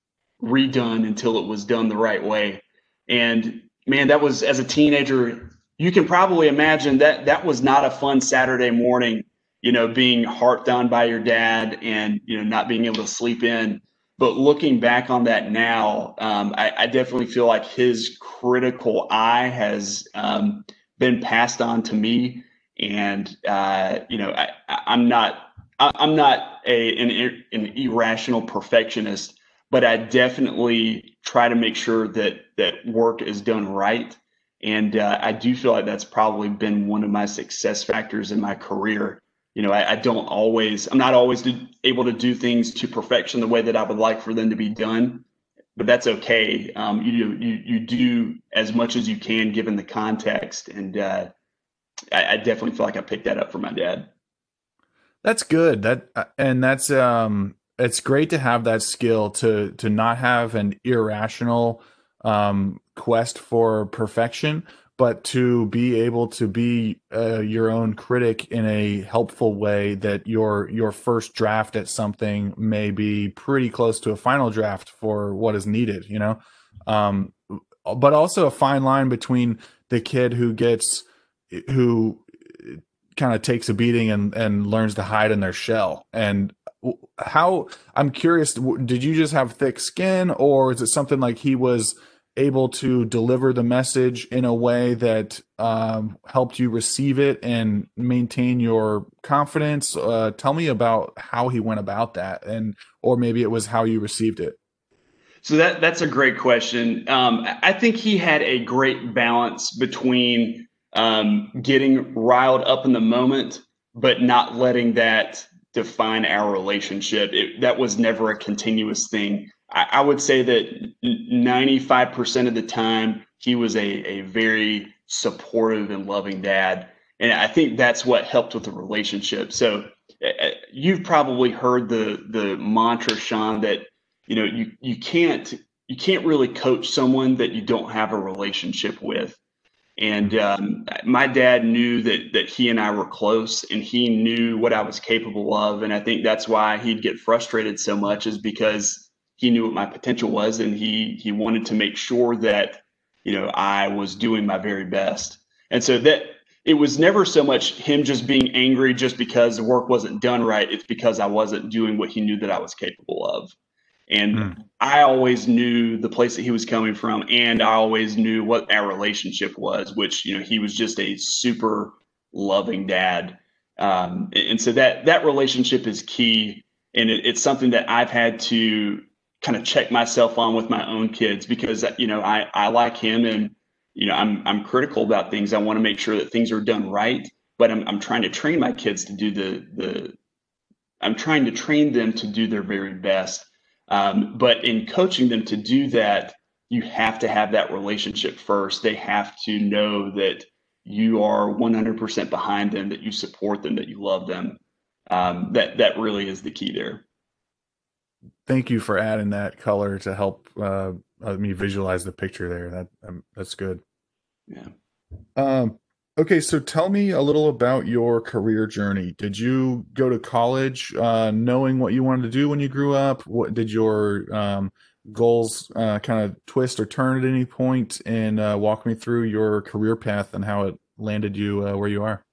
redone until it was done the right way. And man, that was as a teenager, you can probably imagine that that was not a fun Saturday morning, you know, being harped on by your dad and, you know, not being able to sleep in. But looking back on that now, um, I, I, definitely feel like his critical eye has um, been passed on to me, and uh, you know, I, am not I'm not a an, an irrational perfectionist, but I definitely try to make sure that that work is done right. And uh, I do feel like that's probably been one of my success factors in my career you know, I, I, don't always, I'm not always do, able to do things to perfection the way that I would like for them to be done, but that's okay. Um, you, you, you do as much as you can given the context. And uh, I, I definitely feel like I picked that up from my dad. That's good. That, uh, and that's, um, it's great to have that skill to, to not have an irrational, um, quest for perfection, but to be able to be uh, your own critic in a helpful way that your your first draft at something may be pretty close to a final draft for what is needed you know? Um, but also a fine line between the kid who gets who kind of takes a beating and and learns to hide in their shell. And how i'm curious did you just have thick skin or is it something like he was able to deliver the message in a way that um, helped you receive it and maintain your confidence. Uh, tell me about how he went about that and or maybe it was how you received it. So that that's a great question. Um, i think he had a great balance between um, getting riled up in the moment but not letting that define our relationship. It, that was never a continuous thing I, I would say that 95% of the time, he was a, a very supportive and loving dad. And I think that's what helped with the relationship. So uh, you've probably heard the the mantra, Sean, that you know you you can't you can't really coach someone that you don't have a relationship with. And um, my dad knew that that he and I were close, and he knew what I was capable of. And I think that's why he'd get frustrated so much, is because he knew what my potential was and he he wanted to make sure that you know I was doing my very best. And so that it was never so much him just being angry just because the work wasn't done right. It's because I wasn't doing what he knew that I was capable of. And mm. I always knew the place that he was coming from, and I always knew what our relationship was, which you know he was just a super loving dad. Um, and so that that relationship is key, and it, it's something that I've had to kind of check myself on with my own kids because you know I I like him and you know I'm I'm critical about things. I want to make sure that things are done right, but I'm I'm trying to train my kids to do the the I'm trying to train them to do their very best. Um, but in coaching them to do that, you have to have that relationship first. They have to know that you are 100% behind them, that you support them, that you love them. Um, that that really is the key there. Thank you for adding that color to help uh, me visualize the picture there. That um, that's good. Yeah. Um, okay, so tell me a little about your career journey. Did you go to college uh, knowing what you wanted to do when you grew up? What did your um, goals uh, kind of twist or turn at any point? point and uh, walk me through your career path and how it landed you uh, where you are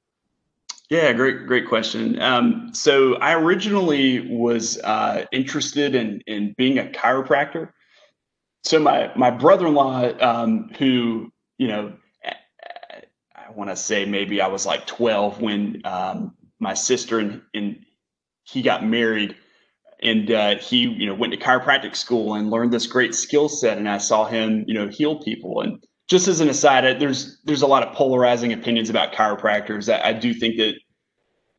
yeah great great question. Um, so i originally was uh, interested in in being a chiropractor. So my my brother-in-law um, who you know i want to say maybe i was like 12 when um, my sister and, and he got married and uh, he you know went to chiropractic school and learned this great skill set and i saw him you know heal people. And just as an aside there's there's a lot of polarizing opinions about chiropractors. I, I do think that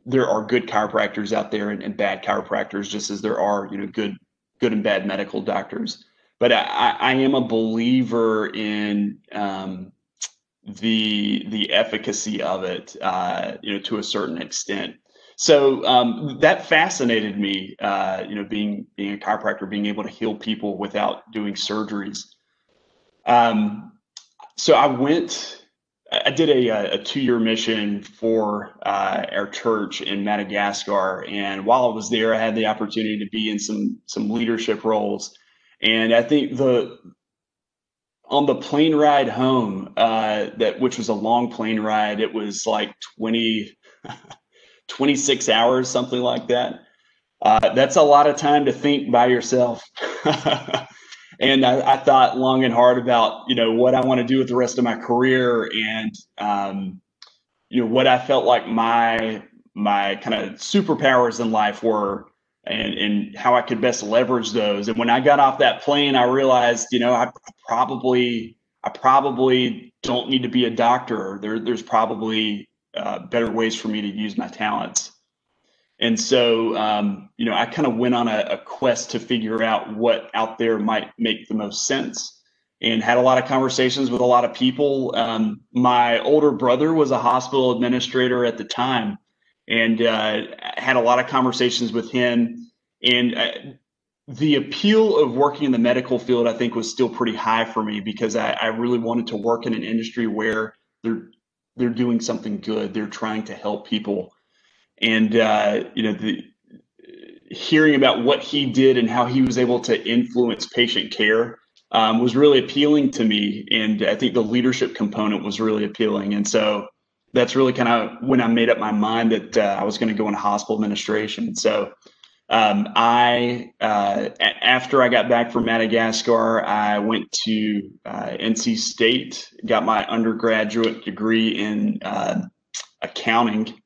there are good chiropractors out there and, and, bad chiropractors just as there are you know good good and bad medical doctors but i, I am a believer in um, the the efficacy of it uh, you know to a certain extent so um, that fascinated me. Uh, you know, being being a chiropractor, being able to heal people without doing surgeries. Um, so I went. I did a, a two-year mission for uh, our church in Madagascar, and while I was there, I had the opportunity to be in some some leadership roles. And I think the on the plane ride home, uh, that which was a long plane ride, it was like twenty. 26 hours, something like that. Uh, that's a lot of time to think by yourself. and I, I, thought long and hard about, you know, what I want to do with the rest of my career and, um, you know, what I felt like my, my kind of superpowers in life were and, and how I could best leverage those. And when I got off that plane, I realized, you know, I probably, I probably don't need to be a doctor. There, there's probably uh, better ways for me to use my talents. And so, um, you know, I kind of went on a, a, quest to figure out what out there might make the most sense and had a lot of conversations with a lot of people. Um, my older brother was a hospital administrator at the time and uh, had a lot of conversations with him. And uh, the appeal of working in the medical field, I think, was still pretty high for me because I, I really wanted to work in an industry where there they're doing something good. They're trying to help people, and uh, you know the hearing about what he did and how he was able to influence patient care um, was really appealing to me. And I think the leadership component was really appealing. And so that's really kind of when I made up my mind that uh, I was going to go into hospital administration. So um, I, uh, after I got back from Madagascar, I went to uh, NC State, got my undergraduate degree in uh, accounting.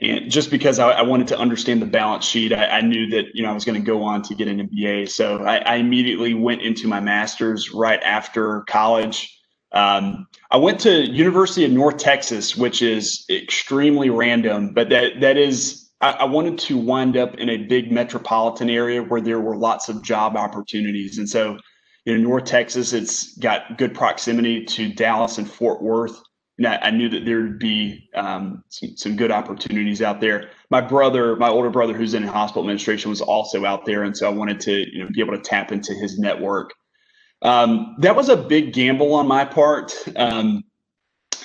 And just because I, I, wanted to understand the balance sheet, I, I knew that you know I was going to go on to get an MBA. So I, I, immediately went into my master's right after college. Um, I went to University of North Texas, which is extremely random, but that that is I, I wanted to wind up in a big metropolitan area where there were lots of job opportunities. And so, you know, North Texas, it's got good proximity to Dallas and Fort Worth. And I, I knew that there would be um, some, some good opportunities out there. My brother, my older brother, who's in hospital administration, was also out there, and so I wanted to, you know, be able to tap into his network. Um, that was a big gamble on my part. Um,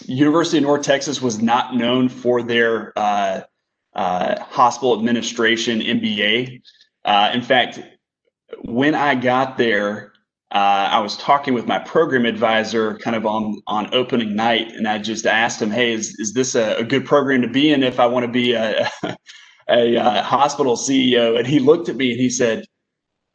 University of North Texas was not known for their uh, uh, hospital administration MBA. Uh, in fact, when I got there, uh, I was talking with my program advisor kind of on on opening night, and I just asked him, "Hey, is is this a, a good program to be in if I want to be a, a, a, uh, hospital CEO?" And he looked at me and he said,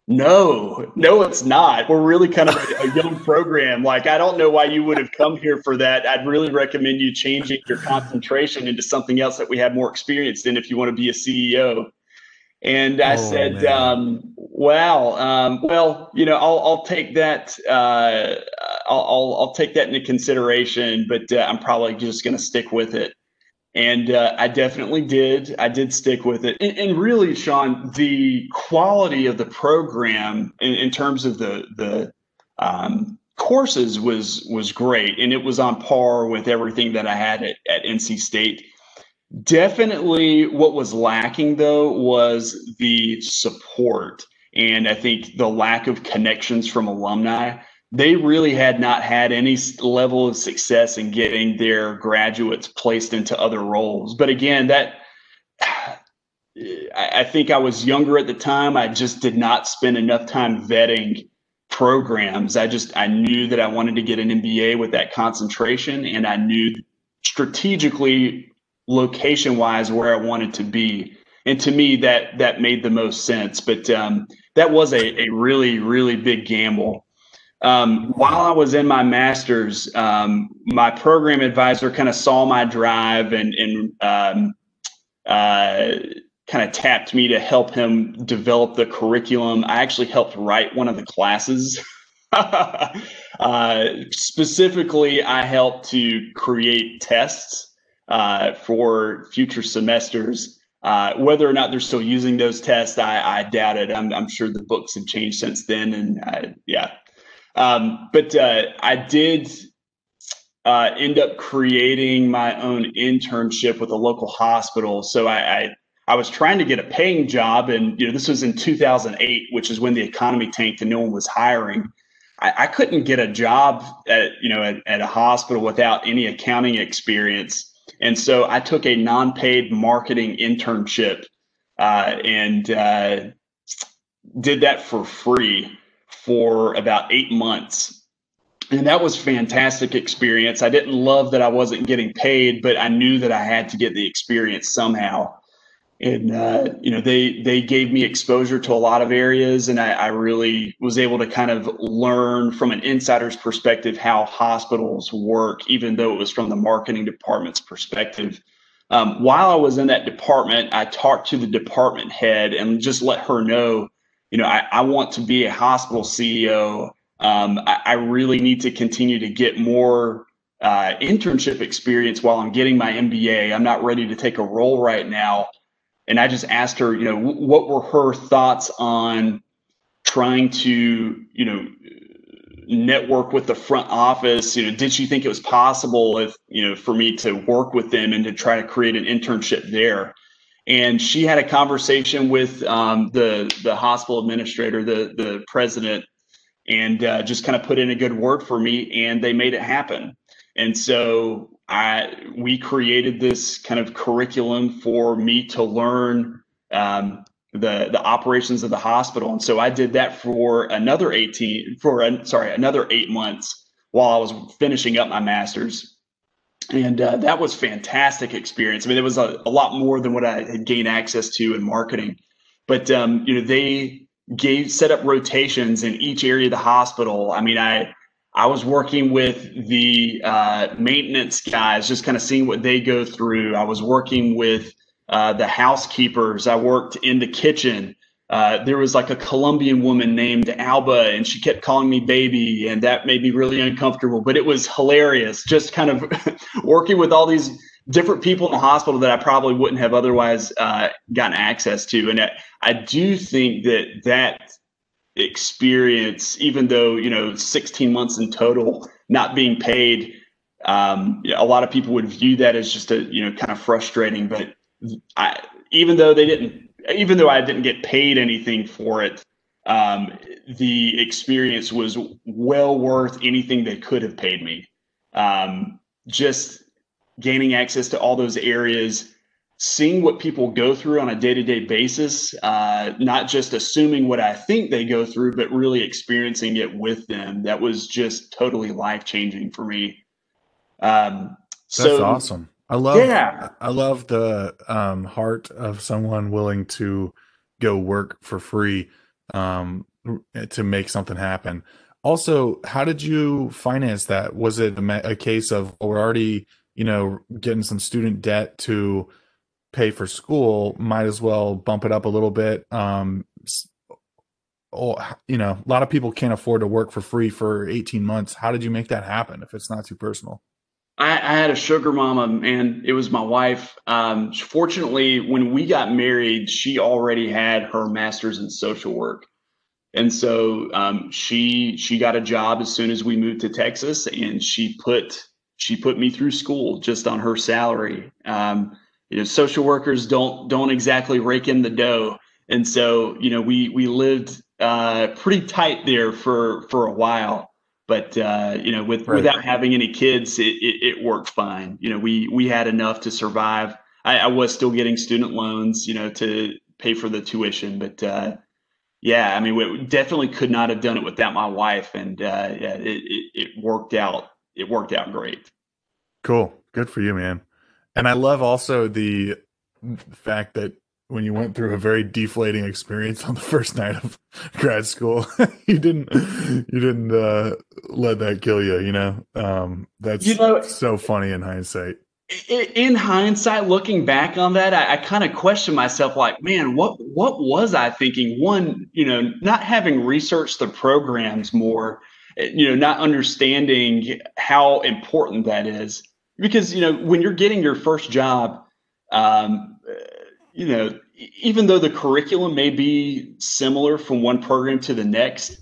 No, no, it's not. We're really kind of a, a, young program. Like, I don't know why you would have come here for that. I'd really recommend you changing your concentration into something else that we have more experience in if you want to be a CEO. And I oh, said, um, wow, um, well, you know, I'll, I'll take that. Uh, I'll, I'll, I'll, take that into consideration, but uh, I'm probably just going to stick with it. And uh, I definitely did. I did stick with it. And, and really, Sean, the quality of the program in, in terms of the the um, courses was was great, and it was on par with everything that I had at, at NC State. Definitely, what was lacking though was the support, and I think the lack of connections from alumni they really had not had any level of success in getting their graduates placed into other roles. But again, that I think I was younger at the time. I just did not spend enough time vetting programs. I just I knew that I wanted to get an MBA with that concentration, and I knew strategically, location wise, where I wanted to be. And to me, that that made the most sense. But um, that was a, a really really big gamble um, while I was in my master's, um, my program advisor kind of saw my drive and, and um, uh, kind of tapped me to help him develop the curriculum. I actually helped write one of the classes. uh, specifically, I helped to create tests uh, for future semesters. Uh, whether or not they're still using those tests, I, I doubt it. I'm, I'm, sure the books have changed since then, and I, yeah, um, but uh, I did uh, end up creating my own internship with a local hospital. So I, I, I was trying to get a paying job, and you know this was in 2008, which is when the economy tanked and no one was hiring. I, I couldn't get a job at you know at, at a hospital without any accounting experience, and so I took a non-paid marketing internship uh, and uh, did that for free for about eight months. And that was fantastic experience. I didn't love that I wasn't getting paid, but I knew that I had to get the experience somehow. And uh, you know, they they gave me exposure to a lot of areas, and I, I really was able to kind of learn from an insider's perspective how hospitals work, even though it was from the marketing department's perspective. Um, while I was in that department, I talked to the department head and just let her know you know, I, I want to be a hospital CEO. Um, I, I, really need to continue to get more uh, internship experience while I'm getting my MBA. I'm not ready to take a role right now. And I just asked her, you know, what were her thoughts on trying to, you know, network with the front office? You know, did she think it was possible if, you know, for me to work with them and to try to create an internship there? and she had a conversation with um, the the hospital administrator, the the president, and uh, just kind of put in a good word for me, and they made it happen. And so I we created this kind of curriculum for me to learn um, the the operations of the hospital, and so I did that for another eighteen for sorry another eight months while I was finishing up my master's and uh, that was fantastic experience. I mean, it was a, a, lot more than what I had gained access to in marketing, but um, you know they gave set up rotations in each area of the hospital. I mean, I I was working with the uh, maintenance guys, just kind of seeing what they go through. I was working with uh, the housekeepers. I worked in the kitchen. Uh, there was like a Colombian woman named Alba, and she kept calling me baby, and that made me really uncomfortable. But it was hilarious, just kind of working with all these different people in the hospital that I probably wouldn't have otherwise uh, gotten access to. And I, I do think that that experience, even though you know, 16 months in total, not being paid, um, a lot of people would view that as just a you know kind of frustrating. But I, even though they didn't even though I didn't get paid anything for it, um, the experience was well worth anything they could have paid me. Um, just gaining access to all those areas, seeing what people go through on a day to day basis, uh, not just assuming what I think they go through, but really experiencing it with them. That was just totally life changing for me. Um, That's so, awesome. I love yeah. I love the um, heart of someone willing to go work for free. Um, to make something happen. Also, how did you finance that? Was it a, a case of oh, we're already, you know, getting some student debt to pay for school? Might as well bump it up a little bit. Um, oh, you know, a lot of people can't afford to work for free for 18 months. How did you make that happen if it's not too personal? I, I had a sugar mama, and it was my wife. Um, fortunately, when we got married, she already had her master's in social work. And so um, she she got a job as soon as we moved to Texas, and she put she put me through school just on her salary. Um, you know, social workers don't don't exactly rake in the dough, and so you know we we lived uh, pretty tight there for for a while. But uh, you know, with right. without having any kids, it, it, it, worked fine. You know, we we had enough to survive. I, I, was still getting student loans, you know, to pay for the tuition, but uh, yeah, I mean, we definitely could not have done it without my wife, and uh, yeah, it, it, it worked out. It worked out great. Cool, good for you, man. And I love also the fact that when you went through a very deflating experience on the first night of grad school you didn't you didn't uh, let that kill you you know? Um, that's you know, so funny in hindsight. In hindsight looking back on that i, I kind of question myself like man what what was i thinking? One you know not having researched the programs more you know not understanding how important that is because you know when you're getting your first job um, you know, even though the curriculum may be similar from one program to the next,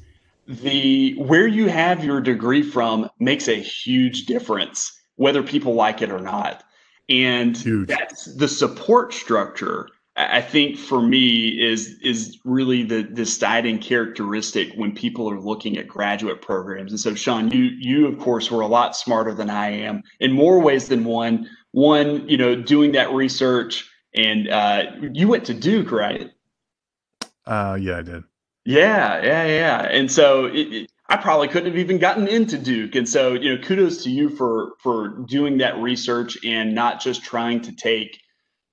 the where you have your degree from makes a huge difference, whether people like it or not. And huge. that's the support structure. I think for me is is really the deciding characteristic when people are looking at graduate programs. And so, Sean, you you of course were a lot smarter than I am in more ways than one. One, you know, doing that research and uh, you went to Duke, right? Uh, yeah, I did. Yeah, yeah, yeah. And so it, it, I probably couldn't have even gotten into Duke. And so, you know, kudos to you for for doing that research and not just trying to take,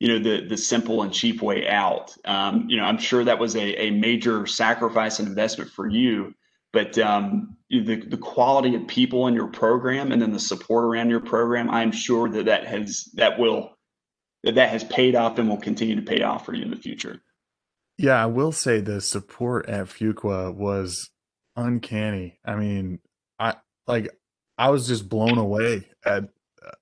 you know, the the simple and cheap way out. Um, you know, I'm sure that was a, a major sacrifice and investment for you. But um, the the quality of people in your program and then the support around your program, I'm sure that that has that will that that has paid off and will continue to pay off for you in the future. Yeah, I will say the support at Fuqua was uncanny. I mean, I like I was just blown away at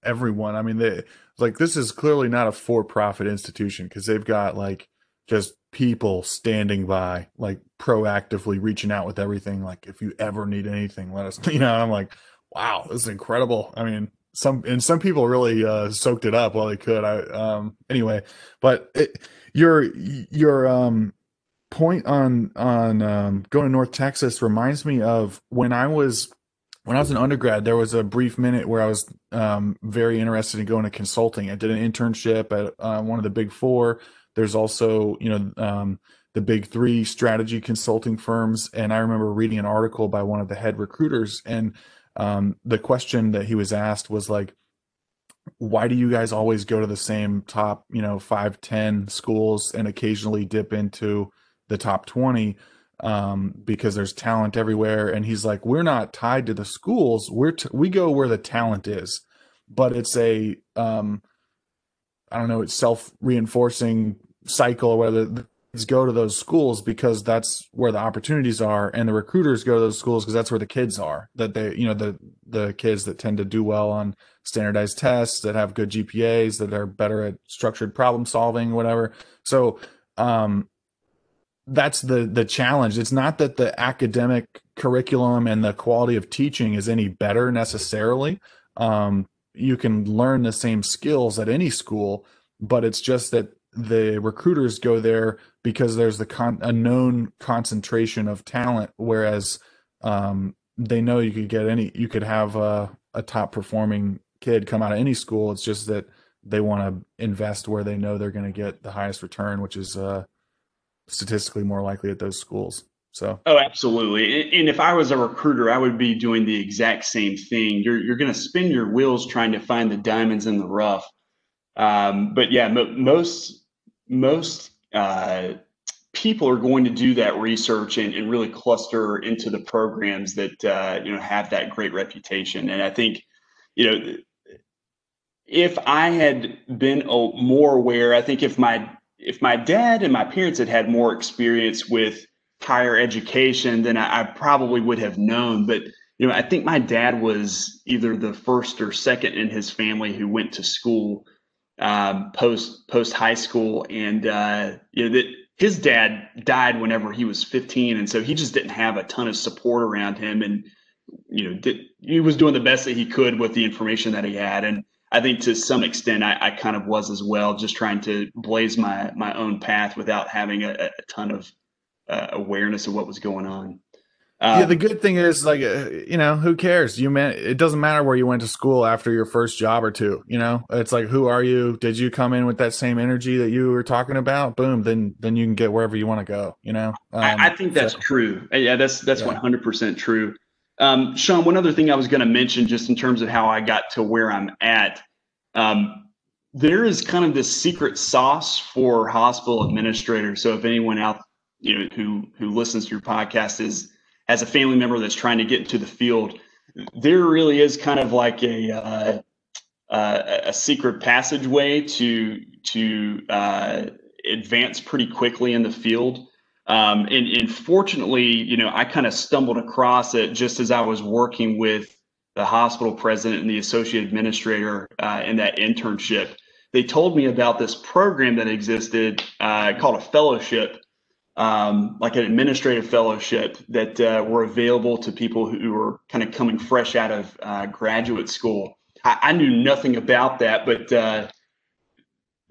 everyone. I mean, they like this is clearly not a for-profit institution because they've got like just people standing by, like proactively reaching out with everything. Like, if you ever need anything, let us. You know, I'm like, wow, this is incredible. I mean, some and some people really uh, soaked it up while they could. I um anyway, but it, your your um point on on um, going to North Texas reminds me of when I was when I was an undergrad. There was a brief minute where I was um, very interested in going to consulting. I did an internship at uh, one of the big four. There's also you know um, the big three strategy consulting firms, and I remember reading an article by one of the head recruiters and um, the question that he was asked was like why do you guys always go to the same top you know five ten schools and occasionally dip into the top 20 um, because there's talent everywhere. And he's like we're not tied to the schools. We're t- we go where the talent is. But it's a um, i don't know it's self reinforcing cycle whether go to those schools because that's where the opportunities are and the recruiters go to those schools because that's where the kids are that they you know the the kids that tend to do well on standardized tests that have good gpas that are better at structured problem solving whatever. So um that's the the challenge. It's not that the academic curriculum and the quality of teaching is any better necessarily. Um you can learn the same skills at any school but it's just that the recruiters go there because there's the con- a known concentration of talent whereas um, they know you could get any you could have a, a top performing kid come out of any school. It's just that they want to invest where they know they're going to get the highest return which is uh, statistically more likely at those schools. So. Oh absolutely. And if i was a recruiter i would be doing the exact same thing. You're, you're going to spin your wheels trying to find the diamonds in the rough. Um, but yeah most most uh, people are going to do that research and, and really cluster into the programs that uh, you know have that great reputation. And I think you know if I had been more aware, I think if my if my dad and my parents had had more experience with higher education, then I, I probably would have known. But you know, I think my dad was either the first or second in his family who went to school um, post post high school, and uh, you know that his dad died whenever he was 15, and so he just didn't have a ton of support around him, and you know did, he was doing the best that he could with the information that he had, and I think to some extent I, I kind of was as well, just trying to blaze my my own path without having a, a ton of uh, awareness of what was going on. Um, yeah, the good thing is, like, uh, you know, who cares? You man, it doesn't matter where you went to school after your first job or two. You know, it's like, who are you? Did you come in with that same energy that you were talking about? Boom, then then you can get wherever you want to go. You know, um, I, I, think that's so, true. Yeah, that's that's one hundred percent true. Um, Sean, one other thing I was going to mention, just in terms of how I got to where I'm at, um, there is kind of this secret sauce for hospital administrators. So if anyone out, you know, who who listens to your podcast is as a family member that's trying to get into the field, there really is kind of like a uh, uh, a secret passageway to to uh, advance pretty quickly in the field. Um, and, and fortunately, you know, I kind of stumbled across it just as I was working with the hospital president and the associate administrator uh, in that internship. They told me about this program that existed uh, called a fellowship, um, like an administrative fellowship that uh, were available to people who were kind of coming fresh out of uh, graduate school. I, I, knew nothing about that, but uh,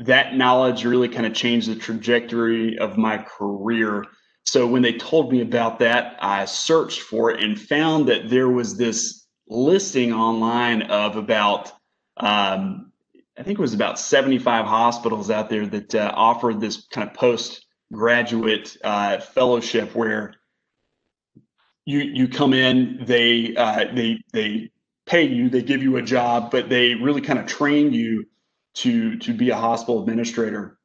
that knowledge really kind of changed the trajectory of my career. So when they told me about that, I searched for it and found that there was this listing online of about, um, I think it was about 75 hospitals out there that uh, offered this kind of postgraduate uh, fellowship where you you come in, they uh, they they pay you, they give you a job, but they really kind of train you to to be a hospital administrator.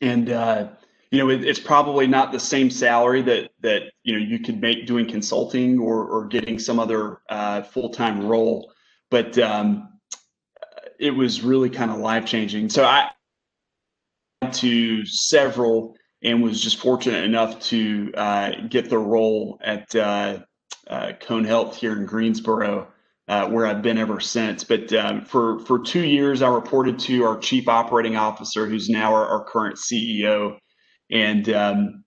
And uh, you know, it, it's probably not the same salary that that you know you could make doing consulting or or getting some other uh, full time role, but um, it was really kind of life changing. So I to several and was just fortunate enough to uh, get the role at uh, uh, Cone Health here in Greensboro uh, where I've been ever since. But um, for for two years, I reported to our chief operating officer, who's now our, our current CEO, and um,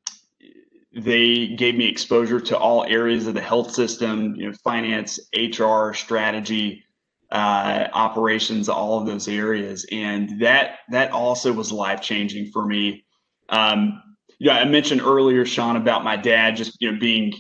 they gave me exposure to all areas of the health system, you know, finance, HR, strategy, uh, operations, all of those areas, and that that also was life changing for me. Um, know, I mentioned earlier, Sean, about my dad just you know being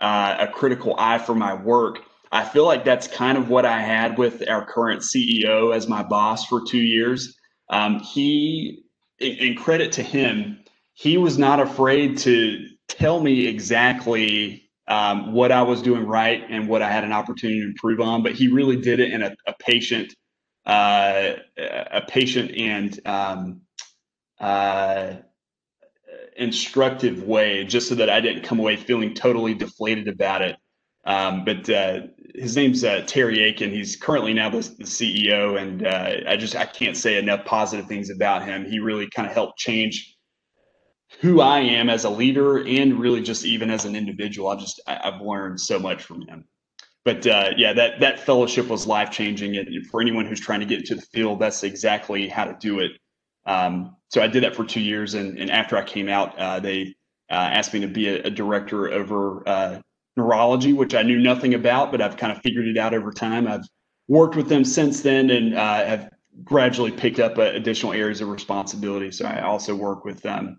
uh, a critical eye for my work I feel like that's kind of what I had with our current CEO as my boss for two years. Um, he, in credit to him, he was not afraid to tell me exactly um, what I was doing right and what I had an opportunity to improve on. But he really did it in a, a patient, uh, a patient and um, uh, instructive way, just so that I didn't come away feeling totally deflated about it. Um, but uh, his name's uh, Terry Akin. He's currently now the, the CEO, and uh, I just I can't say enough positive things about him. He really kind of helped change who I am as a leader, and really just even as an individual. I just I, have learned so much from him. But uh, yeah, that that fellowship was life changing, and for anyone who's trying to get into the field, that's exactly how to do it. Um, so I did that for two years, and, and after I came out, uh, they uh, asked me to be a, a director over neurology, which I knew nothing about, but I've kind of figured it out over time. I've worked with them since then and uh, have gradually picked up uh, additional areas of responsibility. So I also work with um,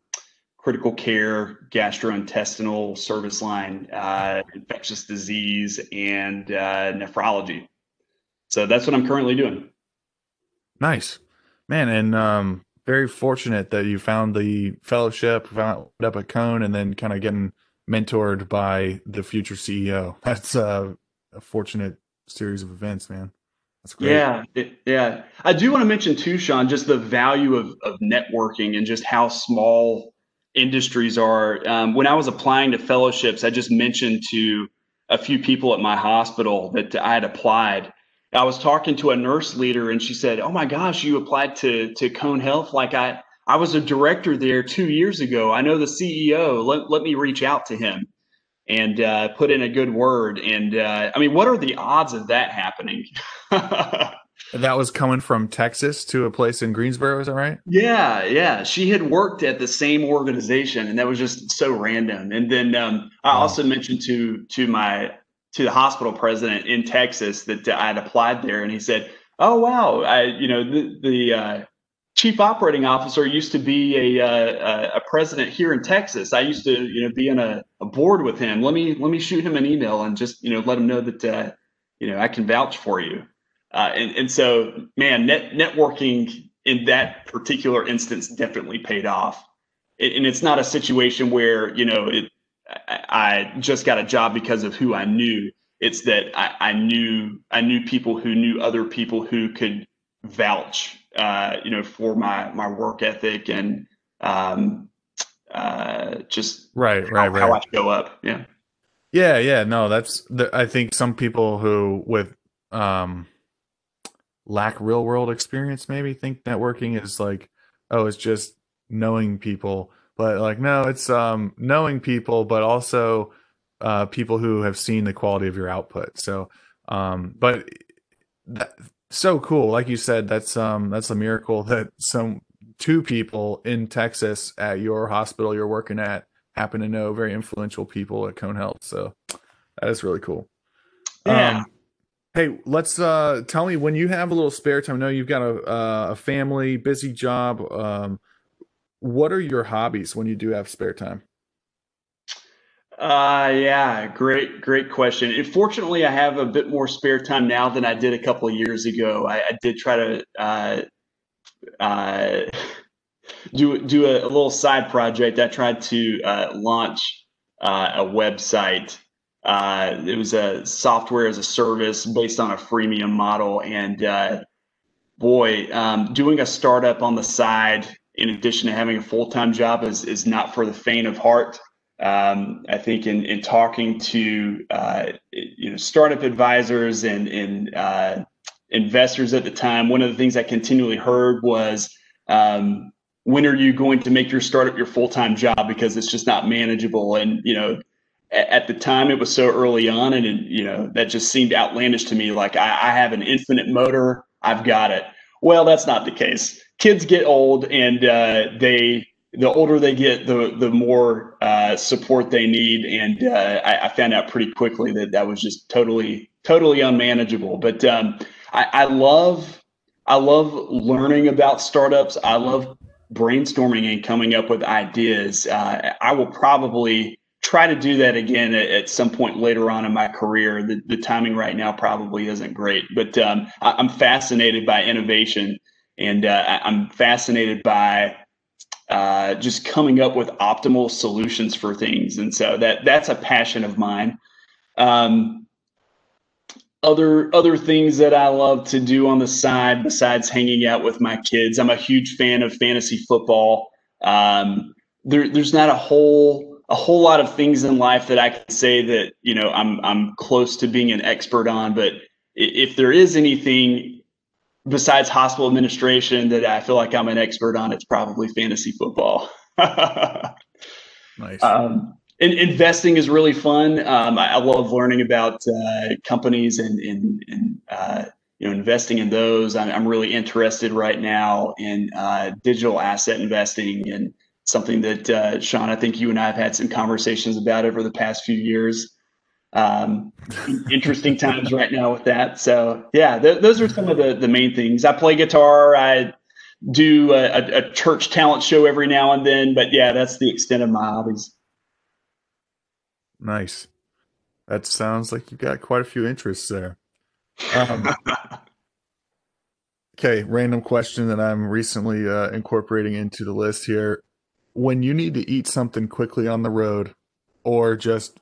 critical care, gastrointestinal service line, uh, infectious disease, and uh, nephrology. So that's what I'm currently doing. Nice, man, and um, very fortunate that you found the fellowship, found up a cone, and then kind of getting mentored by the future CEO. That's a fortunate series of events, man. That's great. Yeah, it, yeah. I do want to mention too, Sean, just the value of of networking and just how small industries are. Um, when I was applying to fellowships, I just mentioned to a few people at my hospital that I had applied. I was talking to a nurse leader, and she said, "Oh my gosh, you applied to to Cone Health? Like I I was a director there two years ago. I know the CEO. Let let me reach out to him." and uh, put in a good word. And uh, I mean, what are the odds of that happening? That was coming from Texas to a place in Greensboro, is that right? Yeah, yeah. She had worked at the same organization, and that was just so random. And then um, I wow. also mentioned to to my to the hospital president in Texas that I had applied there, and he said, "Oh wow, I you know the the uh, chief operating officer used to be a, uh, a president here in Texas. I used to you know be on a, a, board with him. Let me let me shoot him an email and just you know let him know that uh, you know I can vouch for you." Uh, and, and so, man, net, networking in that particular instance definitely paid off. It, and it's not a situation where, you know, it, I, I just got a job because of who I knew. It's that I, I knew I knew people who knew other people who could vouch, uh, you know, for my my work ethic and um, uh, just right, right, right, how. I show up. Yeah, yeah, yeah. No, that's the, I think some people who with um lack real world experience maybe think networking is like oh it's just knowing people but like no it's um knowing people but also uh people who have seen the quality of your output so um but that, so cool like you said that's um that's a miracle that some two people in Texas at your hospital you're working at happen to know very influential people at Cone Health so that is really cool yeah um, Hey, let's uh, tell me when you have a little spare time. I know you've got a, uh, a family, busy job. Um, what are your hobbies when you do have spare time? Uh, yeah, great, great question. And fortunately, I have a bit more spare time now than I did a couple of years ago. I, I did try to uh, uh, do do a, a, little side project. I tried to uh, launch uh, a website uh, it was a software as a service based on a freemium model. And uh, boy, um, doing a startup on the side, in addition to having a full time job, is, is not for the faint of heart. Um, I think in, in talking to uh, you know startup advisors and, and uh, investors at the time, one of the things I continually heard was, um, "When are you going to make your startup your full time job? Because it's just not manageable." And you know, at the time it was so early on and it, you know that just seemed outlandish to me like I, I, have an infinite motor i've got it well that's not the case kids get old and uh, they the older they get the the more uh, support they need. And uh, I, I, found out pretty quickly that that was just totally totally unmanageable. But um, I, I love i love learning about startups. I love brainstorming and coming up with ideas. Uh, i will probably try to do that again at, at, some point later on in my career. The, the timing right now probably isn't great, but um, I, am fascinated by innovation. And uh, I'm fascinated by uh, just coming up with optimal solutions for things. And so that that's a passion of mine. Um, other other things that I love to do on the side besides hanging out with my kids, I'm a huge fan of fantasy football. Um, there, there's not a whole a whole lot of things in life that I can say that you know I'm I'm close to being an expert on. But if there is anything besides hospital administration that I feel like I'm an expert on, it's probably fantasy football. nice. Um, and investing is really fun. Um, I, I, love learning about uh, companies and, and, and uh, you know investing in those. I'm, I'm, really interested right now in uh, digital asset investing and something that uh, Sean, I think you and I have had some conversations about over the past few years. Um, interesting times right now with that. So yeah, th- those are some of the the main things. I play guitar. I do a, a, church talent show every now and then, but yeah, that's the extent of my hobbies. Nice. That sounds like you've got quite a few interests there. Um, okay, random question that I'm recently uh, incorporating into the list here when you need to eat something quickly on the road or just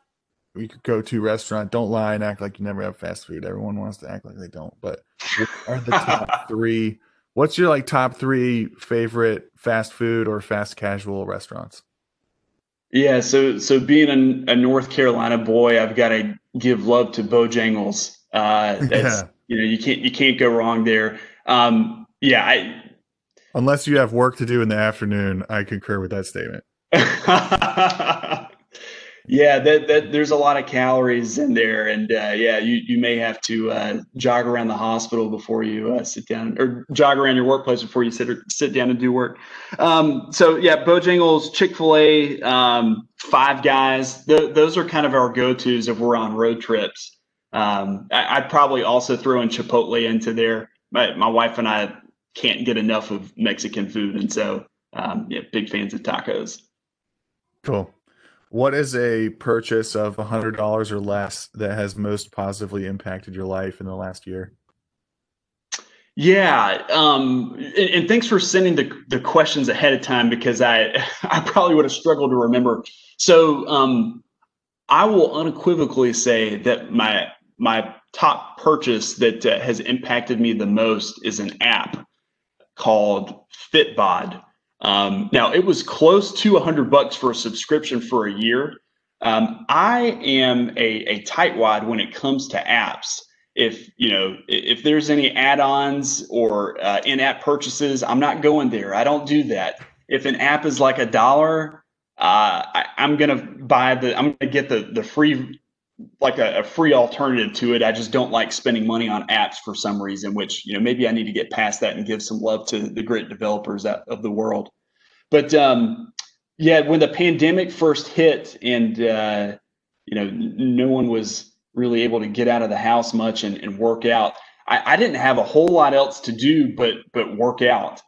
you could go to a restaurant, don't lie and act like you never have fast food. Everyone wants to act like they don't. But what are the top three? What's your like top three favorite fast food or fast casual restaurants? Yeah, so so being a, a North Carolina boy, I've got to give love to Bojangles. Uh, that's yeah. you know you can't you can't go wrong there. Um, yeah, I, unless you have work to do in the afternoon, I concur with that statement. yeah, that, that there's a lot of calories in there, and uh, yeah, you you may have to uh, jog around the hospital before you uh, sit down, or jog around your workplace before you sit sit down and do work. Um, so yeah, Bojangles, Chick Fil A, um, Five Guys, th- those are kind of our go tos if we're on road trips. Um, I, would probably also throw in Chipotle into there. My, my wife and I can't get enough of Mexican food, and so um, yeah, big fans of tacos. Cool. What is a purchase of hundred dollars or less that has most positively impacted your life in the last year? Yeah, um, and, and, thanks for sending the, the questions ahead of time because I I probably would have struggled to remember. So um, I will unequivocally say that my my top purchase that uh, has impacted me the most is an app called Fitbod. Um, now it was close to a hundred bucks for a subscription for a year. Um, I am a, a tightwad when it comes to apps. If you know if there's any add-ons or uh, in-app purchases, I'm not going there. I don't do that. If an app is like a dollar, uh, I, am gonna buy the. I'm gonna get the the free like a, a, free alternative to it. I just don't like spending money on apps for some reason, which, you know, maybe I need to get past that and give some love to the great developers of the world. But um, yeah, when the pandemic first hit and, uh, you know, no one was really able to get out of the house much and, and work out, I, I, didn't have a whole lot else to do but, but work out.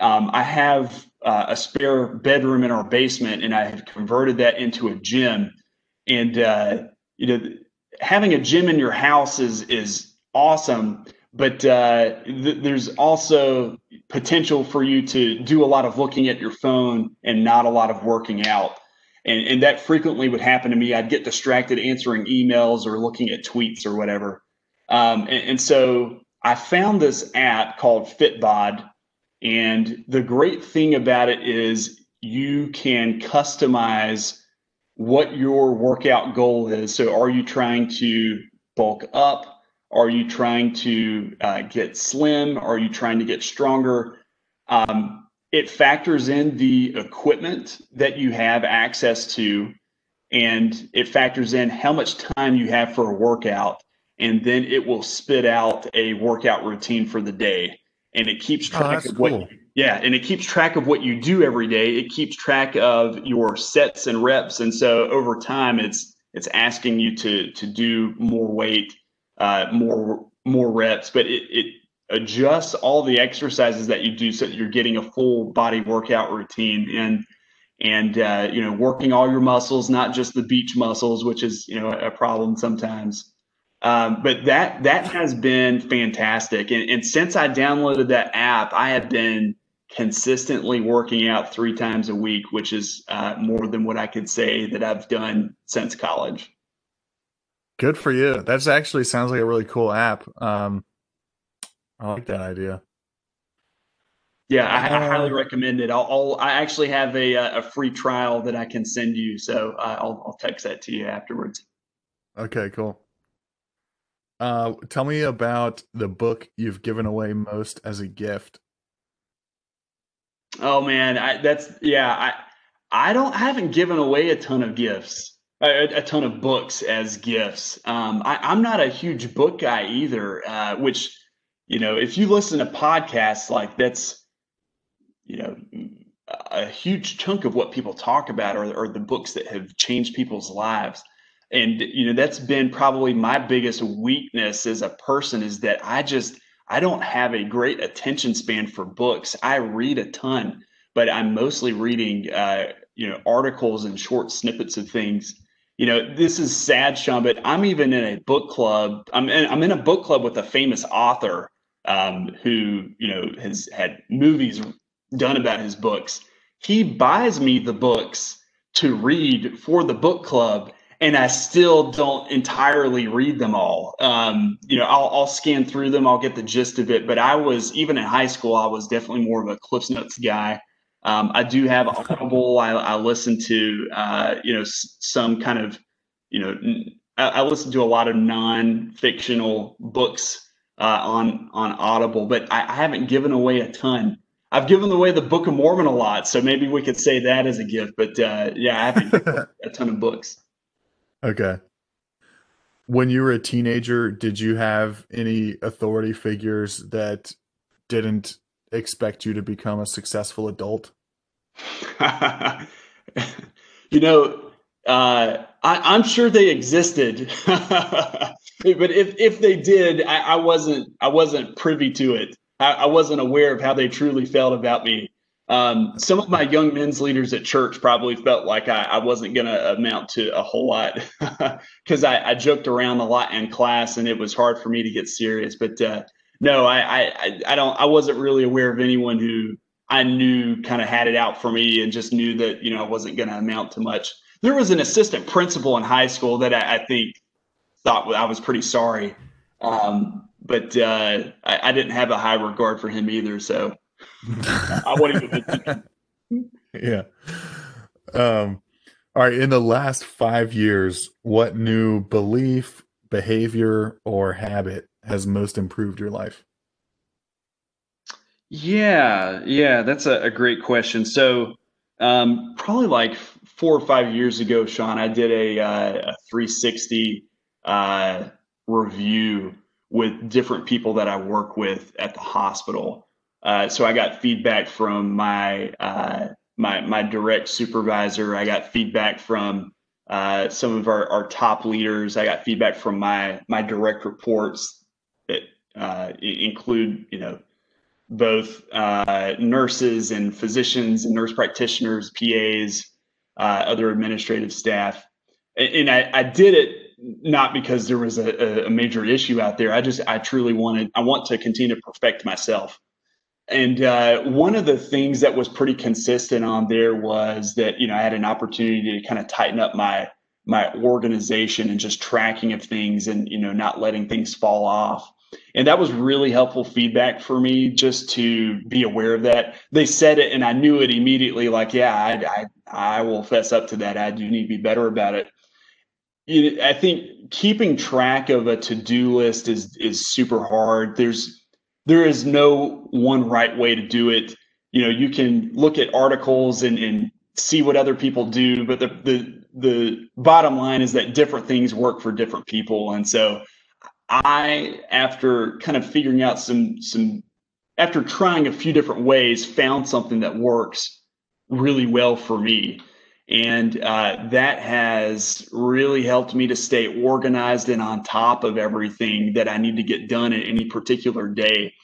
Um, I have uh, a spare bedroom in our basement and I have converted that into a gym. And, uh, you know, having a gym in your house is is awesome, but uh, th- there's also potential for you to do a lot of looking at your phone and not a lot of working out. And, and that frequently would happen to me. I'd get distracted answering emails or looking at tweets or whatever. Um, and, and so I found this app called Fitbod. And the great thing about it is you can customize what your workout goal is. So, are you trying to bulk up? Are you trying to uh, get slim? Are you trying to get stronger? Um, it factors in the equipment that you have access to, and it factors in how much time you have for a workout, and then it will spit out a workout routine for the day, and it keeps oh, track oh, of what cool. Yeah, and it keeps track of what you do every day. It keeps track of your sets and reps, and so over time, it's it's asking you to to do more weight, uh, more more reps, but it, it adjusts all the exercises that you do so that you're getting a full body workout routine and and uh, you know working all your muscles, not just the beach muscles, which is you know a problem sometimes. Um, but that that has been fantastic, and, and since I downloaded that app, I have been consistently working out three times a week, which is uh, more than what I could say that I've done since college. Good for you. That's actually sounds like a really cool app. Um, I like that idea. Yeah, I, I highly uh, recommend it. I'll, I'll, i actually have a a free trial that I can send you, so uh, I'll I'll text that to you afterwards. Okay, cool. Uh, tell me about the book you've given away most as a gift Oh man, I, that's yeah. I I don't I haven't given away a ton of gifts, a, a ton of books as gifts. Um, I, am not a huge book guy either. Uh, which you know, if you listen to podcasts, like that's you know a huge chunk of what people talk about are, are the books that have changed people's lives and you know that's been probably my biggest weakness as a person is that i just I don't have a great attention span for books. I read a ton, but I'm mostly reading, uh, you know, articles and short snippets of things. You know, this is sad, Sean, but I'm even in a book club. I'm in, I'm in a book club with a famous author um, who, you know, has had movies done about his books. He buys me the books to read for the book club and I still don't entirely read them all. Um, you know, I'll, I'll, scan through them, I'll get the gist of it. But I was even in high school, I was definitely more of a Cliff Notes guy. Um, I do have Audible. I, I listen to uh, you know some kind of you know I, I, listen to a lot of non-fictional books uh, on on Audible, but I, I, haven't given away a ton. I've given away the Book of Mormon a lot, so maybe we could say that as a gift. But uh, yeah, I haven't a ton of books. Okay. When you were a teenager, did you have any authority figures that didn't expect you to become a successful adult? you know, uh, I, am sure they existed, but if if they did, I, I, wasn't I wasn't privy to it. I, I, wasn't aware of how they truly felt about me. Um, some of my young men's leaders at church probably felt like I, I wasn't going to amount to a whole lot because I, joked around a lot in class and it was hard for me to get serious. But uh, no, I, I I don't I wasn't really aware of anyone who I knew kind of had it out for me and just knew that you know I wasn't going to amount to much. There was an assistant principal in high school that I, I think thought I was pretty sorry, um, but uh, I, I, didn't have a high regard for him either. So I wouldn't even. yeah. Um. All right. In the last five years, what new belief, behavior, or habit has most improved your life? Yeah, yeah, that's a, a great question. So, um, probably like four or five years ago, Sean, I did a, uh, a 360 uh, review with different people that I work with at the hospital. Uh, so I got feedback from my uh, my my direct supervisor. I got feedback from uh, some of our, our top leaders. I got feedback from my my direct reports that uh, include you know both uh, nurses and physicians and nurse practitioners, PAs, uh, other administrative staff. And, and I, I, did it not because there was a, a, major issue out there. I just I truly wanted I want to continue to perfect myself. And uh, one of the things that was pretty consistent on there was that you know I had an opportunity to kind of tighten up my my organization and just tracking of things and you know not letting things fall off. And that was really helpful feedback for me just to be aware of that. They said it and i knew it immediately like yeah i i, I will fess up to that. I do need to be better about it. I think keeping track of a to-do list is is super hard. There's there is no one right way to do it you know you can look at articles and, and see what other people do but the, the the bottom line is that different things work for different people and so I, after kind of figuring out some some after trying a few different ways, found something that works really well for me. And uh, that has really helped me to stay organized and on top of everything that I need to get done in any particular day.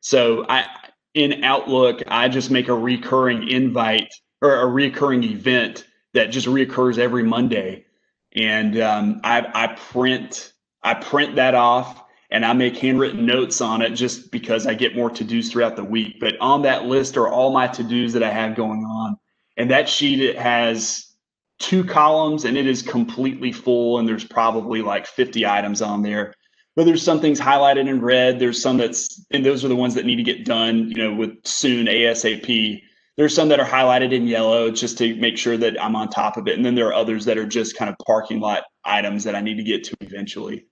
So I, in Outlook, I just make a recurring invite or a recurring event that just reoccurs every Monday. And um, I, I print I print that off and I make handwritten notes on it just because I get more to dos throughout the week. But on that list are all my to dos that I have going on. And that sheet it has two columns and it is completely full. And there's probably like 50 items on there. But there's some things highlighted in red. There's some that's, and those are the ones that need to get done, you know, with soon ASAP. There's some that are highlighted in yellow just to make sure that I'm on top of it. And then there are others that are just kind of parking lot items that I need to get to eventually.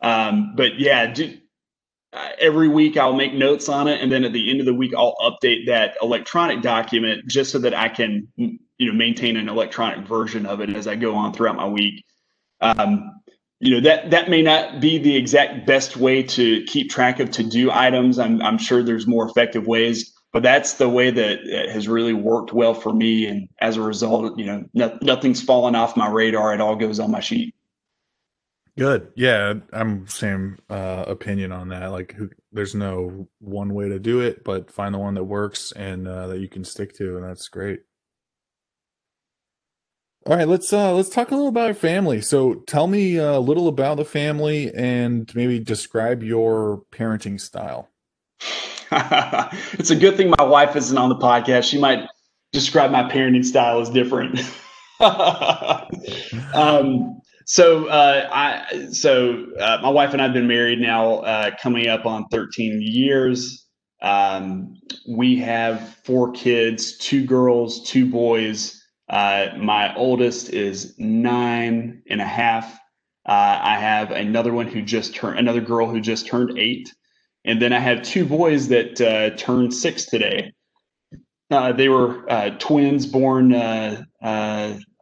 Um, but yeah, do, every week I'll make notes on it, and then at the end of the week I'll update that electronic document just so that I can you know maintain an electronic version of it as I go on throughout my week. Um, you know that that may not be the exact best way to keep track of to do items. I'm I'm sure there's more effective ways, but that's the way that has really worked well for me. And as a result, you know, no, nothing's fallen off my radar. It all goes on my sheet. Good. Yeah, I'm same uh, opinion on that. Like, who, there's no one way to do it, but find the one that works and uh, that you can stick to, and that's great. All right, let's uh let's talk a little about your family. So, tell me a little about the family and maybe describe your parenting style. it's a good thing my wife isn't on the podcast. She might describe my parenting style as different. um, so uh, I so uh, my wife and I've been married now, uh, coming up on 13 years. Um, we have four kids, two girls, two boys. Uh, my oldest is nine and a half. Uh, I have another one who just turned, another girl who just turned eight. And then I have two boys that uh, turned six today. They were twins born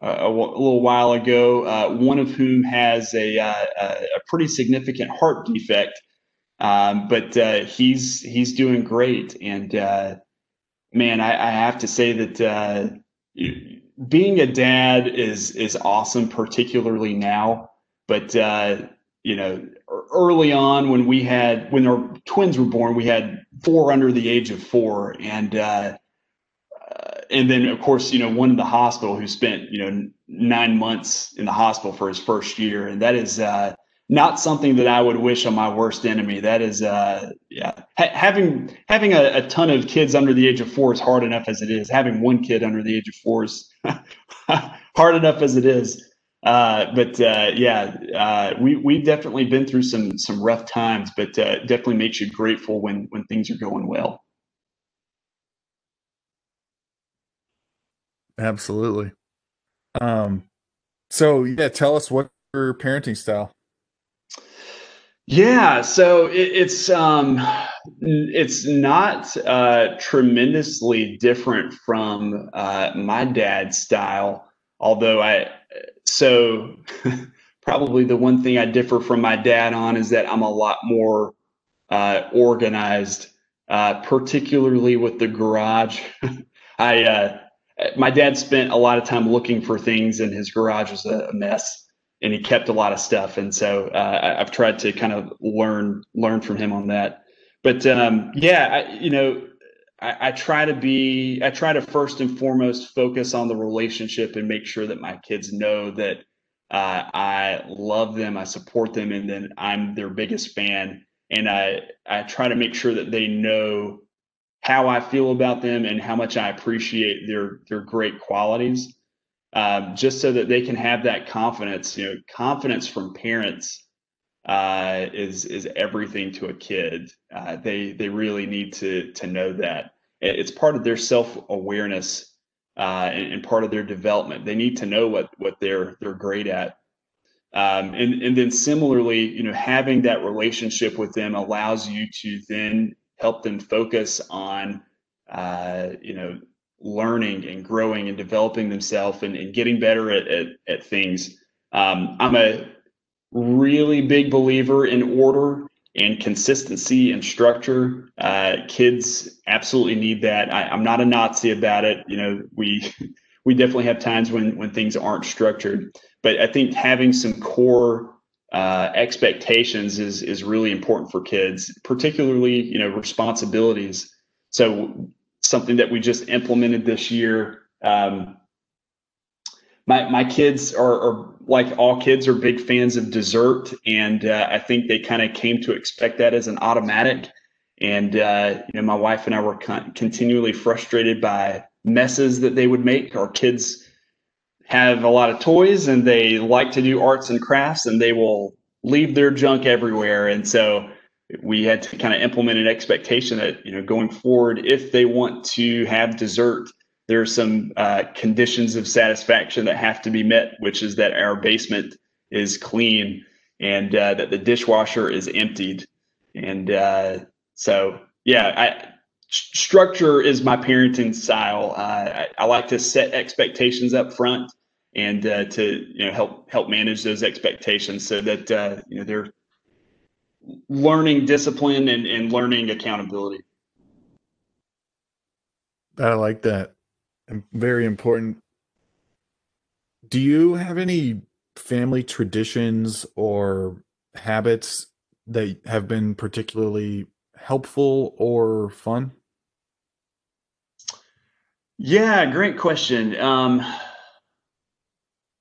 a, a, little while ago, uh, one of whom has a, a, a pretty significant heart defect. Um, but he's he's doing great, and man, I, I, have to say that being a dad is is awesome, particularly now. But you know, early on when we had when our twins were born, we had four under the age of four, and uh, uh, and then of course you know one in the hospital who spent you know nine months in the hospital for his first year, and that is uh, not something that I would wish on my worst enemy. That is, uh, yeah, ha- having having a, a, ton of kids under the age of four is hard enough as it is. Having one kid under the age of four is hard enough as it is. Uh, but uh, yeah, uh, we we've definitely been through some some rough times, but uh, definitely makes you grateful when when things are going well. Absolutely. Um, so yeah, tell us what your parenting style. Yeah, so it, it's um, it's not uh, tremendously different from uh, my dad's style, although I so probably the one thing I differ from my dad on is that I'm a lot more uh, organized, uh, particularly with the garage. I uh, my dad spent a lot of time looking for things, and his garage was a, mess, and he kept a lot of stuff. And so uh, I've tried to kind of learn learn from him on that. But um, yeah, I, you know, I, I, try to be i try to first and foremost focus on the relationship and make sure that my kids know that uh, i love them i support them and then i'm their biggest fan and i i try to make sure that they know how i feel about them and how much i appreciate their their great qualities um, just so that they can have that confidence you know confidence from parents uh, is is everything to a kid. Uh, they they really need to to know that it's part of their self awareness uh, and, and, part of their development. They need to know what what they're they're great at. Um, and and then similarly, you know, having that relationship with them allows you to then help them focus on uh, you know learning and growing and developing themselves and, and getting better at, at, at things. Um, I'm a really big believer in order and consistency and structure. Uh, kids absolutely need that. I, am not a Nazi about it. You know, we we definitely have times when when things aren't structured, but I think having some core uh, expectations is is really important for kids, particularly you know responsibilities. So something that we just implemented this year. Um, my my kids are, are like all kids are big fans of dessert, and uh, I think they kind of came to expect that as an automatic. And uh, you know, my wife and I were con- continually frustrated by messes that they would make. Our kids have a lot of toys, and they like to do arts and crafts, and they will leave their junk everywhere. And so we had to kind of implement an expectation that you know going forward, if they want to have dessert there are some uh, conditions of satisfaction that have to be met, which is that our basement is clean and uh, that the dishwasher is emptied. And uh, so, yeah, I, structure is my parenting style. Uh, I, I, like to set expectations up front and uh, to you know help help manage those expectations so that uh, you know they're learning discipline and, and learning accountability. I like that very important. Do you have any family traditions or habits that have been particularly helpful or fun? Yeah, great question. Um,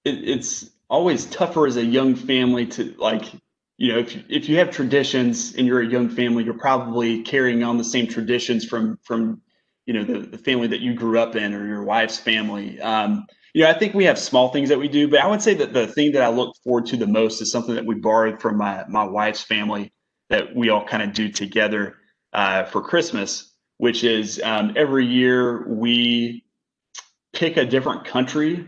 it, it's always tougher as a young family to like, you know, if if you have traditions and you're a young family, you're probably carrying on the same traditions from from you know the, the family that you grew up in or your wife's family. Um, you know i think we have small things that we do but i would say that the thing that i look forward to the most is something that we borrowed from my my wife's family that we all kind of do together uh, for christmas which is um, every year we pick a different country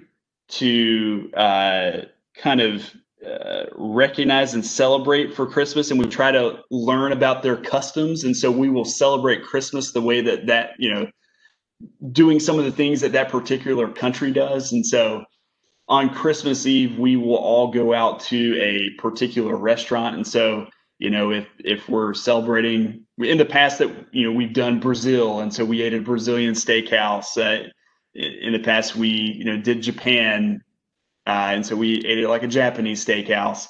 to uh, kind of uh, recognize and celebrate for Christmas, and we try to learn about their customs. And so we will celebrate Christmas the way that that you know, doing some of the things that that particular country does. And so on Christmas Eve, we will all go out to a particular restaurant. And so you know, if if we're celebrating in the past that you know we've done Brazil, and so we ate a Brazilian steakhouse. Uh, in the past, we you know did Japan, uh, and so we ate it like a Japanese steakhouse.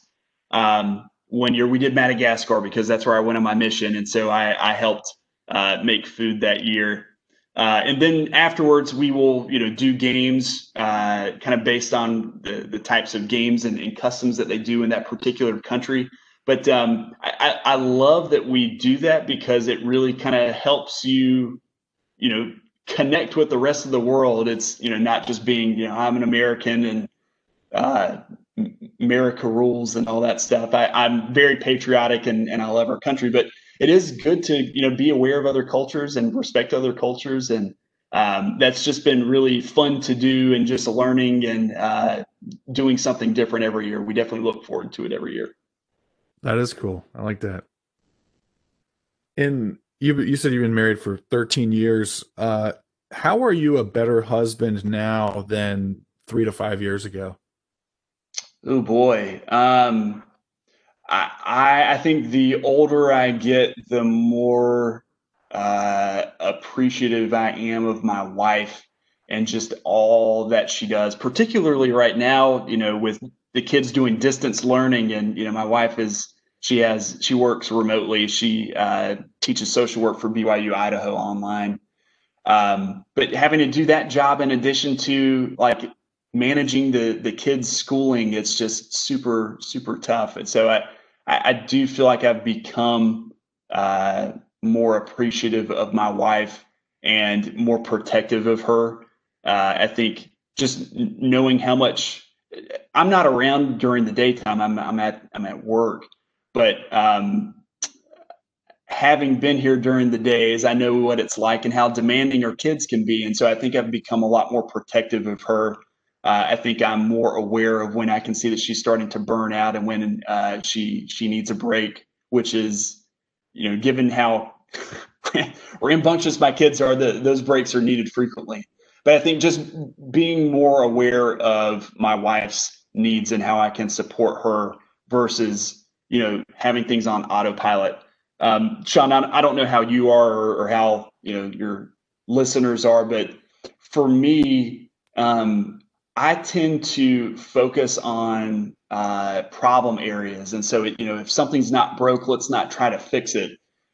Um, one year we did Madagascar because that's where I went on my mission, and so I, I helped uh, make food that year. Uh, and then afterwards, we will you know do games uh, kind of based on the, the types of games and, and customs that they do in that particular country. But um, I, I love that we do that because it really kind of helps you, you know, connect with the rest of the world. It's you know not just being you know I'm an American and uh, America rules and all that stuff. I, I'm very patriotic and, and I love our country, but it is good to you know be aware of other cultures and respect other cultures and um, that's just been really fun to do and just learning and uh, doing something different every year. We definitely look forward to it every year. That is cool. I like that. And you you said you've been married for 13 years. Uh, how are you a better husband now than three to five years ago? Oh boy. Um, I, I think the older I get, the more uh, appreciative I am of my wife and just all that she does. Particularly right now, you know, with the kids doing distance learning and you know my wife is she has she works remotely she uh, teaches social work for byu idaho online. Um, but having to do that job in addition to like managing the the kids schooling it's just super super tough. And so i i, do feel like i've become uh, more appreciative of my wife and more protective of her. Uh, i think just knowing how much I'm not around during the daytime. I'm I'm at I'm at work, but um, having been here during the days, I know what it's like and how demanding our kids can be, and so I think I've become a lot more protective of her. Uh, I think I'm more aware of when I can see that she's starting to burn out and when uh, she she needs a break, which is, you know, given how rambunctious my kids are, the, those breaks are needed frequently but I think just being more aware of my wife's needs and how I can support her versus you know having things on autopilot. Um, Sean, I don't know how you are or, or how you know your listeners are, but for me, um, I tend to focus on uh, problem areas, and so it, you know if something's not broke, let's not try to fix it.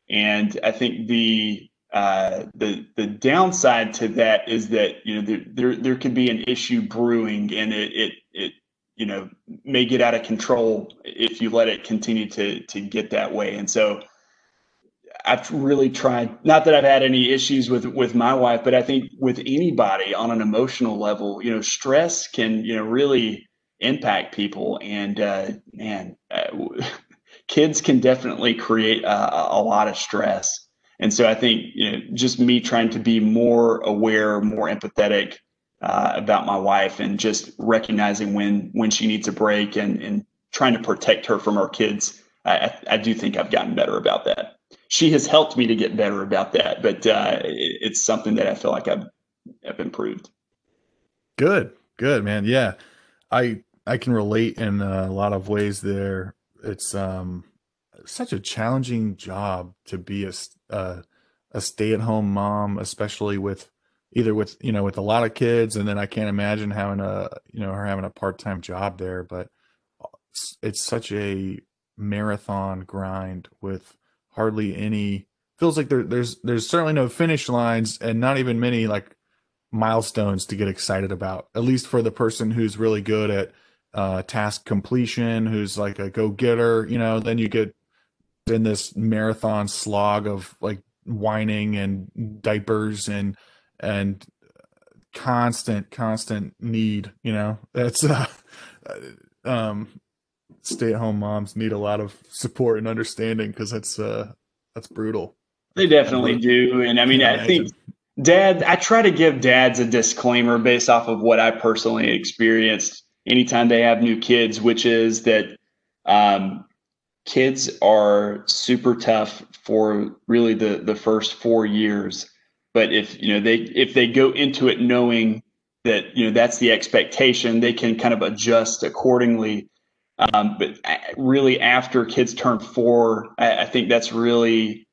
And I think the uh, the the downside to that is that you know there there, there could be an issue brewing and it, it it you know may get out of control if you let it continue to to get that way and so I've really tried not that I've had any issues with with my wife but I think with anybody on an emotional level you know stress can you know really impact people and uh, man uh, kids can definitely create a, a lot of stress and so I think you know, just me trying to be more aware, more empathetic uh, about my wife, and just recognizing when when she needs a break, and and trying to protect her from our kids. I, I do think I've gotten better about that. She has helped me to get better about that, but uh, it, it's something that I feel like I've I've improved. Good, good, man. Yeah, I I can relate in a lot of ways. There, it's um such a challenging job to be a a, a stay at home mom, especially with either with you know with a lot of kids, and then I can't imagine having a you know her having a part time job there. But it's, it's such a marathon grind with hardly any. Feels like there, there's there's certainly no finish lines and not even many like milestones to get excited about. At least for the person who's really good at uh, task completion, who's like a go getter. You know, then you get in this marathon slog of like whining and diapers and and constant constant need you know that's uh um stay at home moms need a lot of support and understanding because that's uh that's brutal They definitely do, and I mean, I think dad. I try to give dads a disclaimer based off of what I personally experienced anytime they have new kids, which is that um, kids are super tough for really the the first four years. But if you know they if they go into it knowing that you know that's the expectation, they can kind of adjust accordingly. Um, but really, after kids turn four, I, I think that's really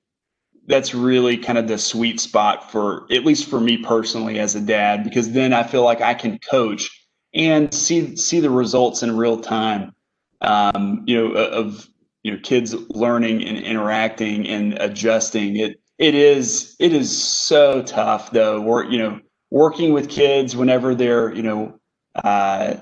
that's really kind of the sweet spot for at least for me personally as a dad because then I feel like I can coach and see see the results in real time. Um, you know of you know kids learning and interacting and adjusting. It it is it is so tough though. We're you know working with kids whenever they're you know uh,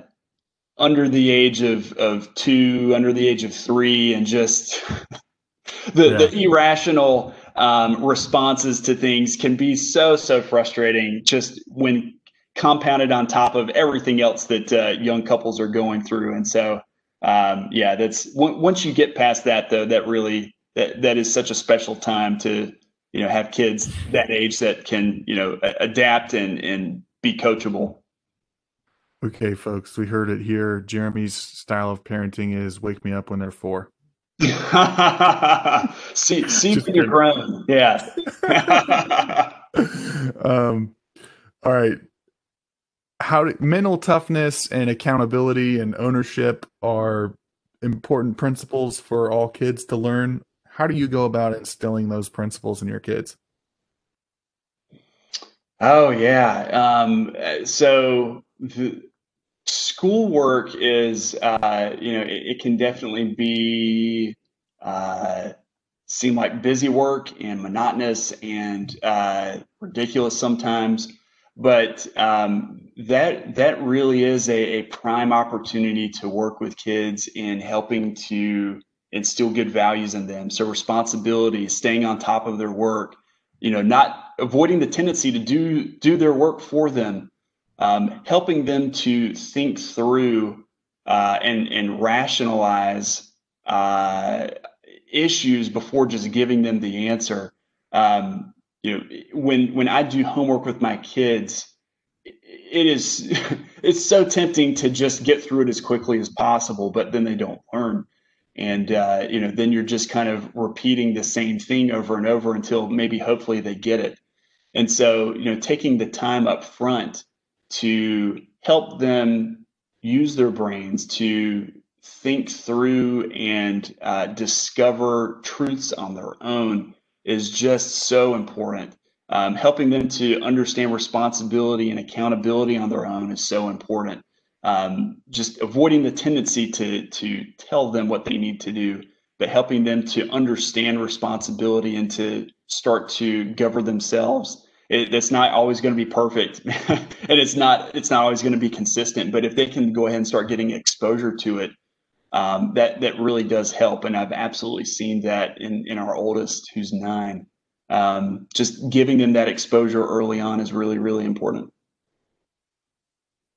under the age of of two, under the age of three, and just the yeah. the irrational um, responses to things can be so so frustrating. Just when compounded on top of everything else that uh, young couples are going through. And so, um, yeah, that's w- once you get past that, though, that really that that is such a special time to you know have kids that age that can you know adapt and and be coachable. Okay, folks, we heard it here. Jeremy's style of parenting is wake me up when they're four. see, see when you're grown. Yeah. um, all right how to, mental toughness and accountability and ownership are important principles for all kids to learn. How do you go about instilling those principles in your kids? Oh yeah. Um, so the schoolwork is, uh, you know, it, it, can definitely be uh, seem like busy work and monotonous and uh, ridiculous sometimes but um, that that really is a, a, prime opportunity to work with kids in helping to instill good values in them. So responsibility, staying on top of their work, you know, not avoiding the tendency to do do their work for them, um, helping them to think through uh, and and rationalize uh, issues before just giving them the answer. Um, you know when when i do homework with my kids it is it's so tempting to just get through it as quickly as possible but then they don't learn and uh, you know then you're just kind of repeating the same thing over and over until maybe hopefully they get it and so you know taking the time up front to help them use their brains to think through and uh, discover truths on their own is just so important. Um, helping them to understand responsibility and accountability on their own is so important. Um, just avoiding the tendency to to tell them what they need to do, but helping them to understand responsibility and to start to govern themselves. It, it's not always going to be perfect, and it's not it's not always going to be consistent. But if they can go ahead and start getting exposure to it, um, that that really does help. And I've absolutely seen that in in our oldest, who's nine. Um, just giving them that exposure early on is really really important.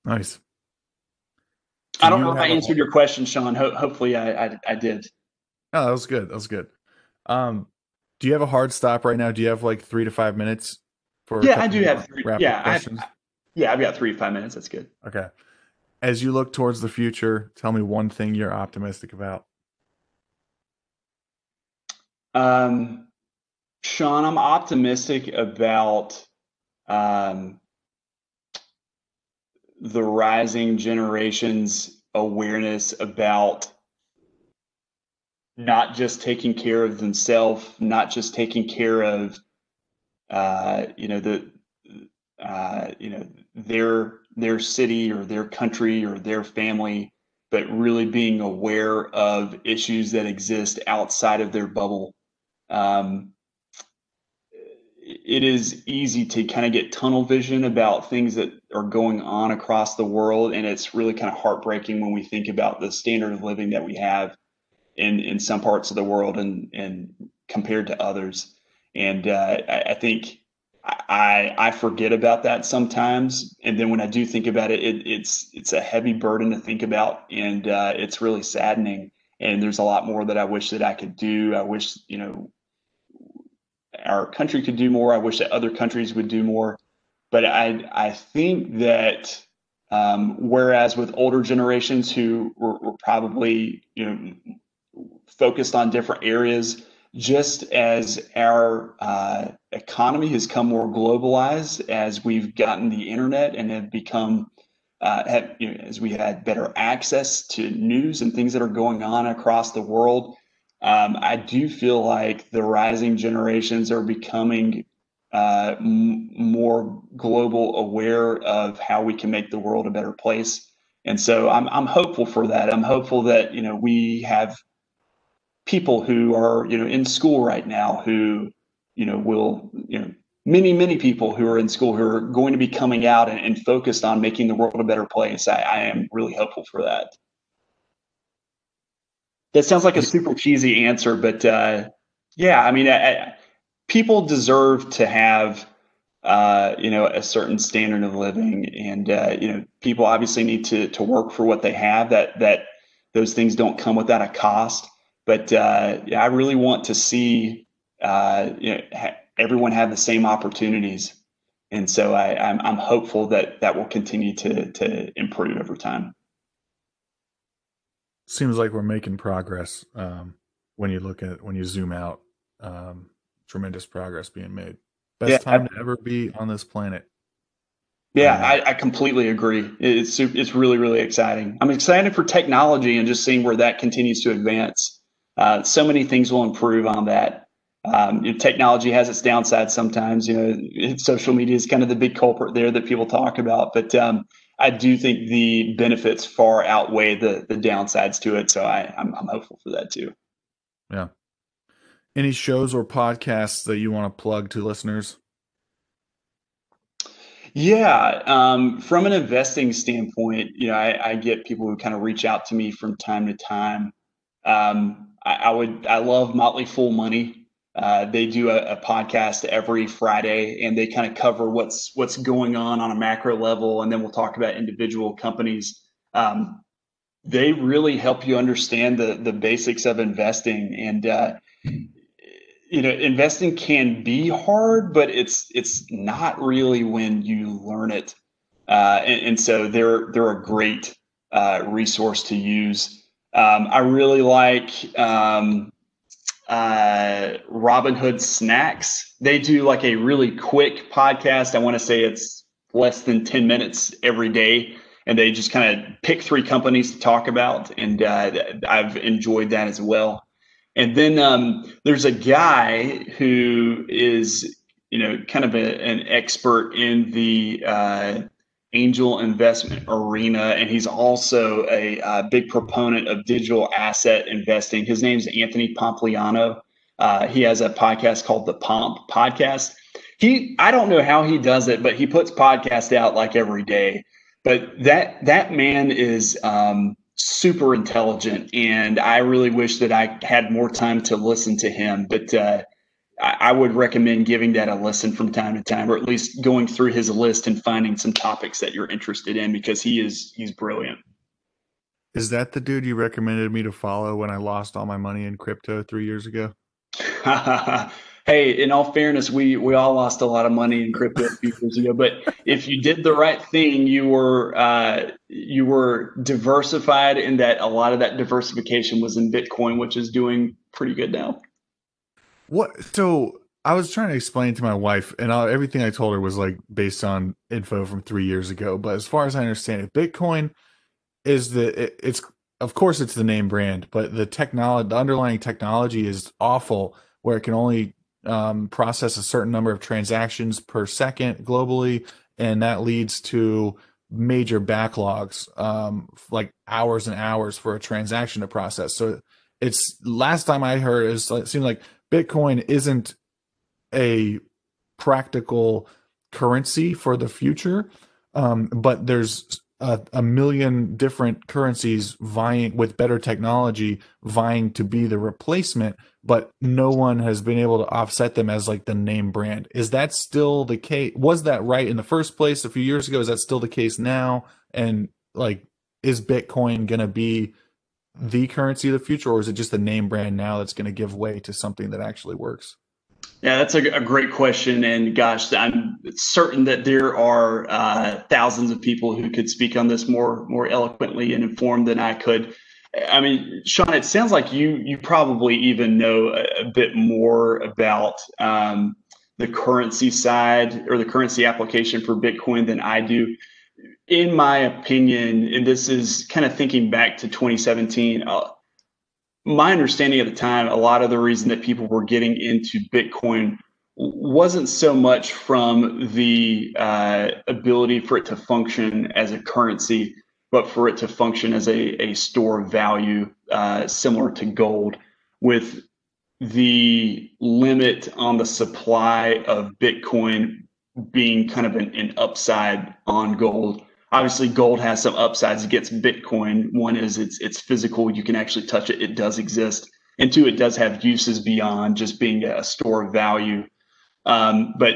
Nice. I don't know if I answered a... your question, Sean. Ho- hopefully, I, I, I did. Oh, that was good. That was good. Um, do you have a hard stop right now? Do you have like three to five minutes for? Yeah, I do have three. Yeah, I've, yeah, I've got three five minutes. That's good. Okay as you look towards the future, tell me one thing you're optimistic about. Um, Sean, I'm optimistic about um, the rising generation's awareness about not just taking care of themselves, not just taking care of, uh, you know, the, uh, you know, their their city or their country or their family, but really being aware of issues that exist outside of their bubble. Um, it is easy to kind of get tunnel vision about things that are going on across the world, and it's really kind of heartbreaking when we think about the standard of living that we have in in some parts of the world and and compared to others. And uh, I, I think I I forget about that sometimes, and then when I do think about it, it it's it's a heavy burden to think about, and uh, it's really saddening. And there's a lot more that I wish that I could do. I wish you know our country could do more. I wish that other countries would do more. But I I think that um, whereas with older generations who were, were probably you know focused on different areas, just as our uh, economy has come more globalized, as we've gotten the internet and have become uh, have, you know, as we had better access to news and things that are going on across the world, um, I do feel like the rising generations are becoming uh, m- more global aware of how we can make the world a better place. And so I'm, I'm hopeful for that. I'm hopeful that, you know, we have people who are, you know, in school right now who, you know, will, you know, many, many people who are in school who are going to be coming out and, and focused on making the world a better place. I, I am really hopeful for that. That sounds like a super cheesy answer, but uh, yeah, I mean, I, I, people deserve to have uh, you know a certain standard of living, and uh, you know people obviously need to to work for what they have. That that those things don't come without a cost. But uh, yeah, I really want to see uh, you know, ha- everyone have the same opportunities, and so I, I'm I'm hopeful that that will continue to to improve over time. Seems like we're making progress um, when you look at when you zoom out. Um, tremendous progress being made. Best yeah, time I, to ever be on this planet. Yeah, I, I, completely agree. It's it's really really exciting. I'm excited for technology and just seeing where that continues to advance. Uh, so many things will improve on that. Um, you know, technology has its downsides sometimes. You know, social media is kind of the big culprit there that people talk about, but um, I do think the benefits far outweigh the the downsides to it. So I, I'm, I'm hopeful for that too. Yeah, any shows or podcasts that you want to plug to listeners? Yeah, um, from an investing standpoint, you know, I, I, get people who kind of reach out to me from time to time. Um, I, I, would, I love Motley Fool Money. Uh, they do a, a, podcast every Friday, and they kind of cover what's what's going on on a macro level, and then we'll talk about individual companies. Um, they really help you understand the the basics of investing, and uh, you know investing can be hard but it's it's not really when you learn it uh, and, and, so they're they're a great uh, resource to use um, i really like um, uh, robinhood snacks. They do like a really quick podcast. I want to say it's less than 10 minutes every day. And they just kind of pick three companies to talk about. And uh, i've enjoyed that as well. And then um, there's a guy who is, you know, kind of a, an expert in the uh, angel investment arena, and he's also a, big proponent of digital asset investing. His name's Anthony Pompliano. Uh, he has a podcast called the Pomp Podcast. He, I don't know how he does it, but he puts podcast out like every day. But that that man is um, super intelligent, and I really wish that I had more time to listen to him. But uh, I, I, would recommend giving that a listen from time to time, or at least going through his list and finding some topics that you're interested in because he is he's brilliant. Is that the dude you recommended me to follow when I lost all my money in crypto three years ago? hey, in all fairness, we we all lost a lot of money in crypto a few years ago. But if you did the right thing, you were uh, you were diversified in that a lot of that diversification was in Bitcoin, which is doing pretty good now. What so I was trying to explain to my wife, and I, everything I told her was like based on info from three years ago. But as far as I understand it, Bitcoin is the it, it's of course it's the name brand, but the technology, the underlying technology is awful, where it can only um, process a certain number of transactions per second globally, and that leads to major backlogs, um, like hours and hours for a transaction to process. So it's last time I heard is it seems like Bitcoin isn't a practical currency for the future, um, but there's a, a, million different currencies vying with better technology vying to be the replacement but no one has been able to offset them as like the name brand. Is that still the case? Was that right in the first place a few years ago? Is that still the case now? And like is bitcoin going to be the currency of the future or is it just the name brand now that's going to give way to something that actually works Yeah, that's a, a, great question. And gosh, I'm certain that there are uh, thousands of people who could speak on this more more eloquently and informed than I could. I mean, Sean, it sounds like you you probably even know a, a bit more about um, the currency side or the currency application for Bitcoin than I do. In my opinion, and this is kind of thinking back to 2017, uh, my understanding at the time, a lot of the reason that people were getting into Bitcoin wasn't so much from the uh, ability for it to function as a currency, but for it to function as a, a store of value, uh, similar to gold, with the limit on the supply of Bitcoin being kind of an, an upside on gold. Obviously, gold has some upsides against Bitcoin. One is it's it's physical; you can actually touch it; it does exist. And two, it does have uses beyond just being a store of value. Um, but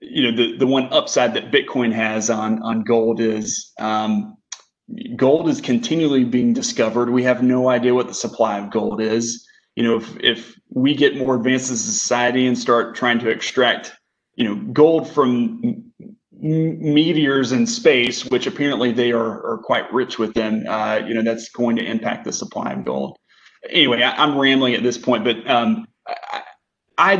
you know, the the one upside that Bitcoin has on on gold is um, gold is continually being discovered. We have no idea what the supply of gold is you know, if, if we get more advanced as society and start trying to extract, you know, gold from meteors in space, which apparently they are, are quite rich with them, uh, you know, that's going to impact the supply of gold. Anyway, I, am rambling at this point, but um, I, I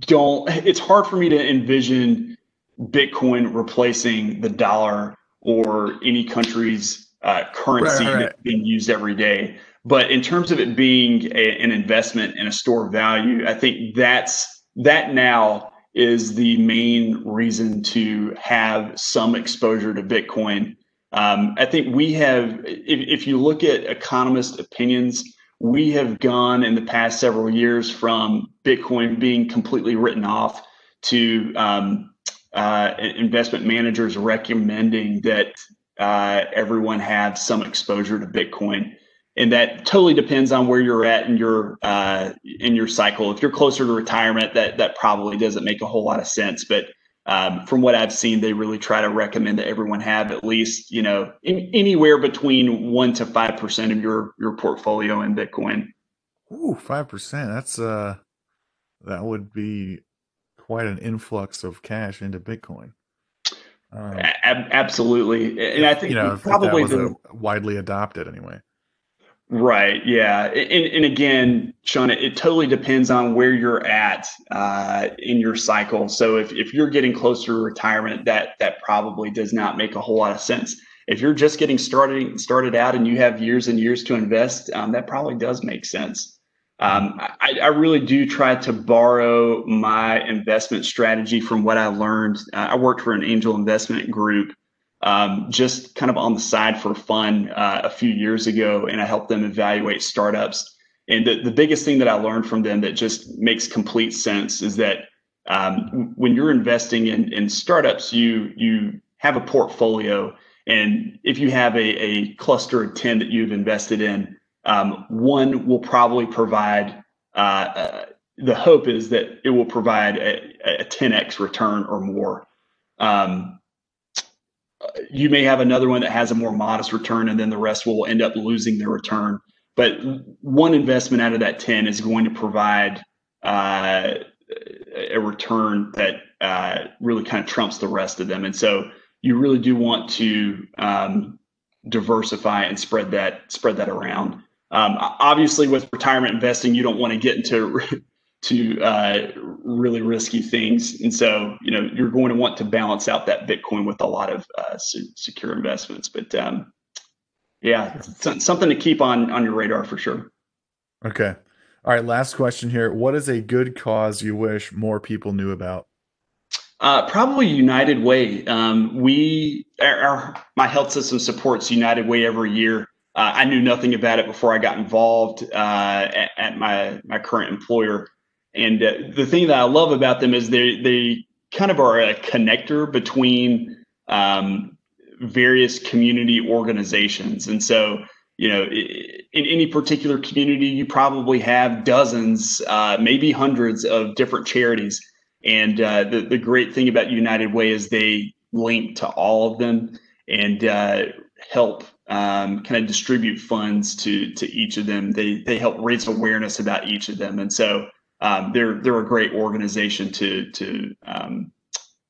don't, it's hard for me to envision Bitcoin replacing the dollar or any country's uh, currency right, right. being used every day. But in terms of it being a, an investment and a store of value, I think that's that now is the main reason to have some exposure to Bitcoin. Um, I think we have, if, if you look at economist opinions, we have gone in the past several years from Bitcoin being completely written off to um, uh, investment managers recommending that uh, everyone have some exposure to Bitcoin and that totally depends on where you're at in your uh, in your cycle. If you're closer to retirement, that that probably doesn't make a whole lot of sense. But um, from what I've seen, they really try to recommend that everyone have at least you know in, anywhere between one to five percent of your your portfolio in Bitcoin. Ooh, five percent. That's uh, that would be quite an influx of cash into Bitcoin. Um, a- absolutely, and I think you know probably the, widely adopted anyway. Right. Yeah. And, and again, Sean, it, it, totally depends on where you're at uh, in your cycle. So if, if you're getting closer to retirement, that that probably does not make a whole lot of sense. If you're just getting started started out and you have years and years to invest, um, that probably does make sense. Um, I, I, really do try to borrow my investment strategy from what I learned. Uh, I worked for an angel investment group um, just kind of on the side for fun uh, a few years ago, and I helped them evaluate startups. And the, the biggest thing that I learned from them that just makes complete sense is that um, when you're investing in, in startups, you you have a portfolio, and if you have a, a cluster of ten that you've invested in, um, one will probably provide. Uh, uh, the hope is that it will provide a, a 10x return or more. Um, you may have another one that has a more modest return, and then the rest will end up losing their return. But one investment out of that 10 is going to provide uh, a return that uh, really kind of trumps the rest of them. And so you really do want to um, diversify and spread that spread that around. Um, obviously, with retirement investing, you don't want to get into to uh, really risky things. And so, you know, you're going to want to balance out that Bitcoin with a lot of uh, secure investments. But um, yeah, something to keep on on your radar for sure. Okay. All right. Last question here. What is a good cause you wish more people knew about? Uh, probably United Way. Um, we, our, our, my health system supports United Way every year. Uh, I knew nothing about it before I got involved uh, at, at, my my current employer. And uh, the thing that I love about them is they they kind of are a connector between um, various community organizations. And so, you know, in any particular community, you probably have dozens, uh, maybe hundreds of different charities. And uh, the the great thing about United Way is they link to all of them and uh, help um, kind of distribute funds to to each of them. They they help raise awareness about each of them. And so um, they're they're a great organization to to um,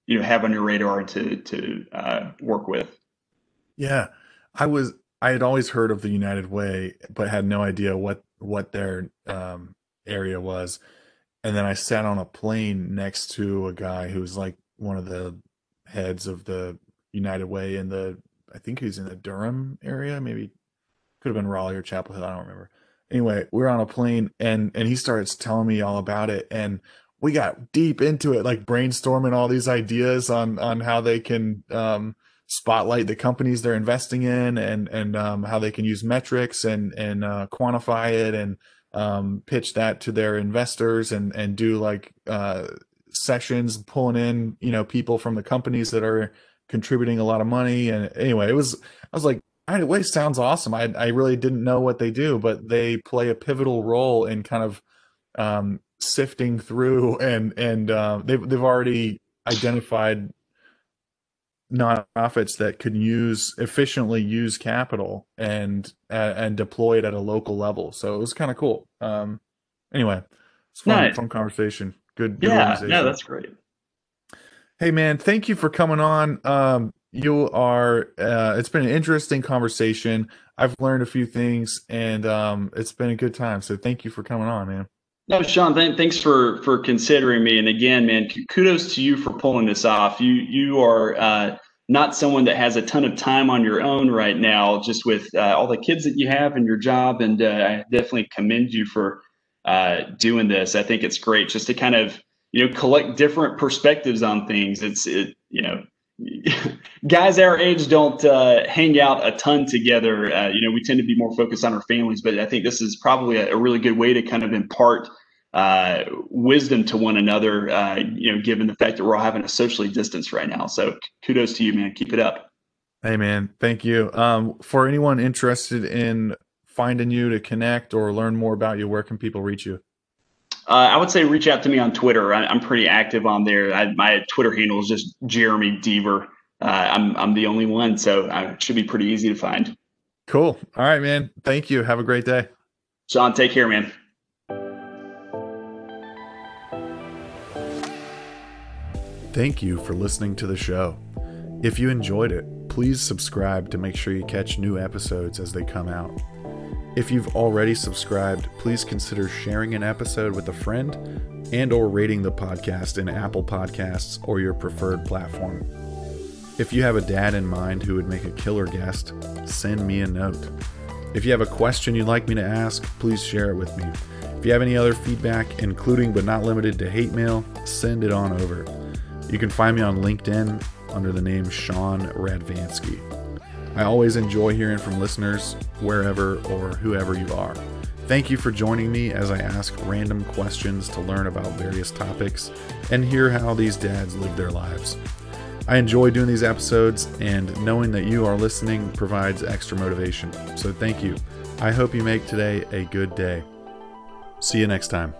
you know have on your radar to to uh, work with. Yeah, I was I had always heard of the United Way, but had no idea what what their um, area was. And then I sat on a plane next to a guy who was like one of the heads of the United Way in the I think he's in the Durham area, maybe could have been Raleigh or Chapel Hill, I don't remember. Anyway, we are on a plane and and he starts telling me all about it and we got deep into it, like brainstorming all these ideas on on how they can um, spotlight the companies they're investing in and and um, how they can use metrics and and uh, quantify it and um, pitch that to their investors and and do like uh, sessions pulling in you know people from the companies that are contributing a lot of money and anyway it was i was like it sounds awesome i i really didn't know what they do but they play a pivotal role in kind of um, sifting through and and uh, they've they've already identified nonprofits that could use efficiently use capital and uh, and deploy it at a local level. So it was kind of cool. Um, anyway, it's fun, nice. fun conversation. Good, good yeah, no, that's great. Hey man, thank you for coming on. Um, you are. Uh, it's been an interesting conversation. I've learned a few things, and um, it's been a good time. So thank you for coming on, man. No, Sean, th- thanks for for considering me. And again, man, kudos to you for pulling this off. You you are uh, not someone that has a ton of time on your own right now, just with uh, all the kids that you have and your job. And uh, I definitely commend you for uh, doing this. I think it's great just to kind of you know collect different perspectives on things. It's it you know guys our age don't uh, hang out a ton together. Uh, you know, we tend to be more focused on our families, but I think this is probably a, a really good way to kind of impart uh, wisdom to one another. Uh, you know, given the fact that we're all having a socially distance right now. So kudos to you, man. Keep it up. Hey, man. Thank you. Um, for anyone interested in finding you to connect or learn more about you, where can people reach you? Uh, I would say reach out to me on Twitter. I, am pretty active on there. I, my Twitter handle is just Jeremy Deaver. Uh, I'm I'm the only one, so it should be pretty easy to find. Cool. All right, man. Thank you. Have a great day. Sean, take care, man. Thank you for listening to the show. If you enjoyed it, please subscribe to make sure you catch new episodes as they come out. If you've already subscribed, please consider sharing an episode with a friend and or rating the podcast in Apple Podcasts or your preferred platform. If you have a dad in mind who would make a killer guest, send me a note. If you have a question you'd like me to ask, please share it with me. If you have any other feedback, including but not limited to hate mail, send it on over. You can find me on LinkedIn under the name Sean Radvansky. I always enjoy hearing from listeners, wherever or whoever you are. Thank you for joining me as I ask random questions to learn about various topics and hear how these dads live their lives. I enjoy doing these episodes, and knowing that you are listening provides extra motivation. So thank you. I hope you make today a good day. See you next time.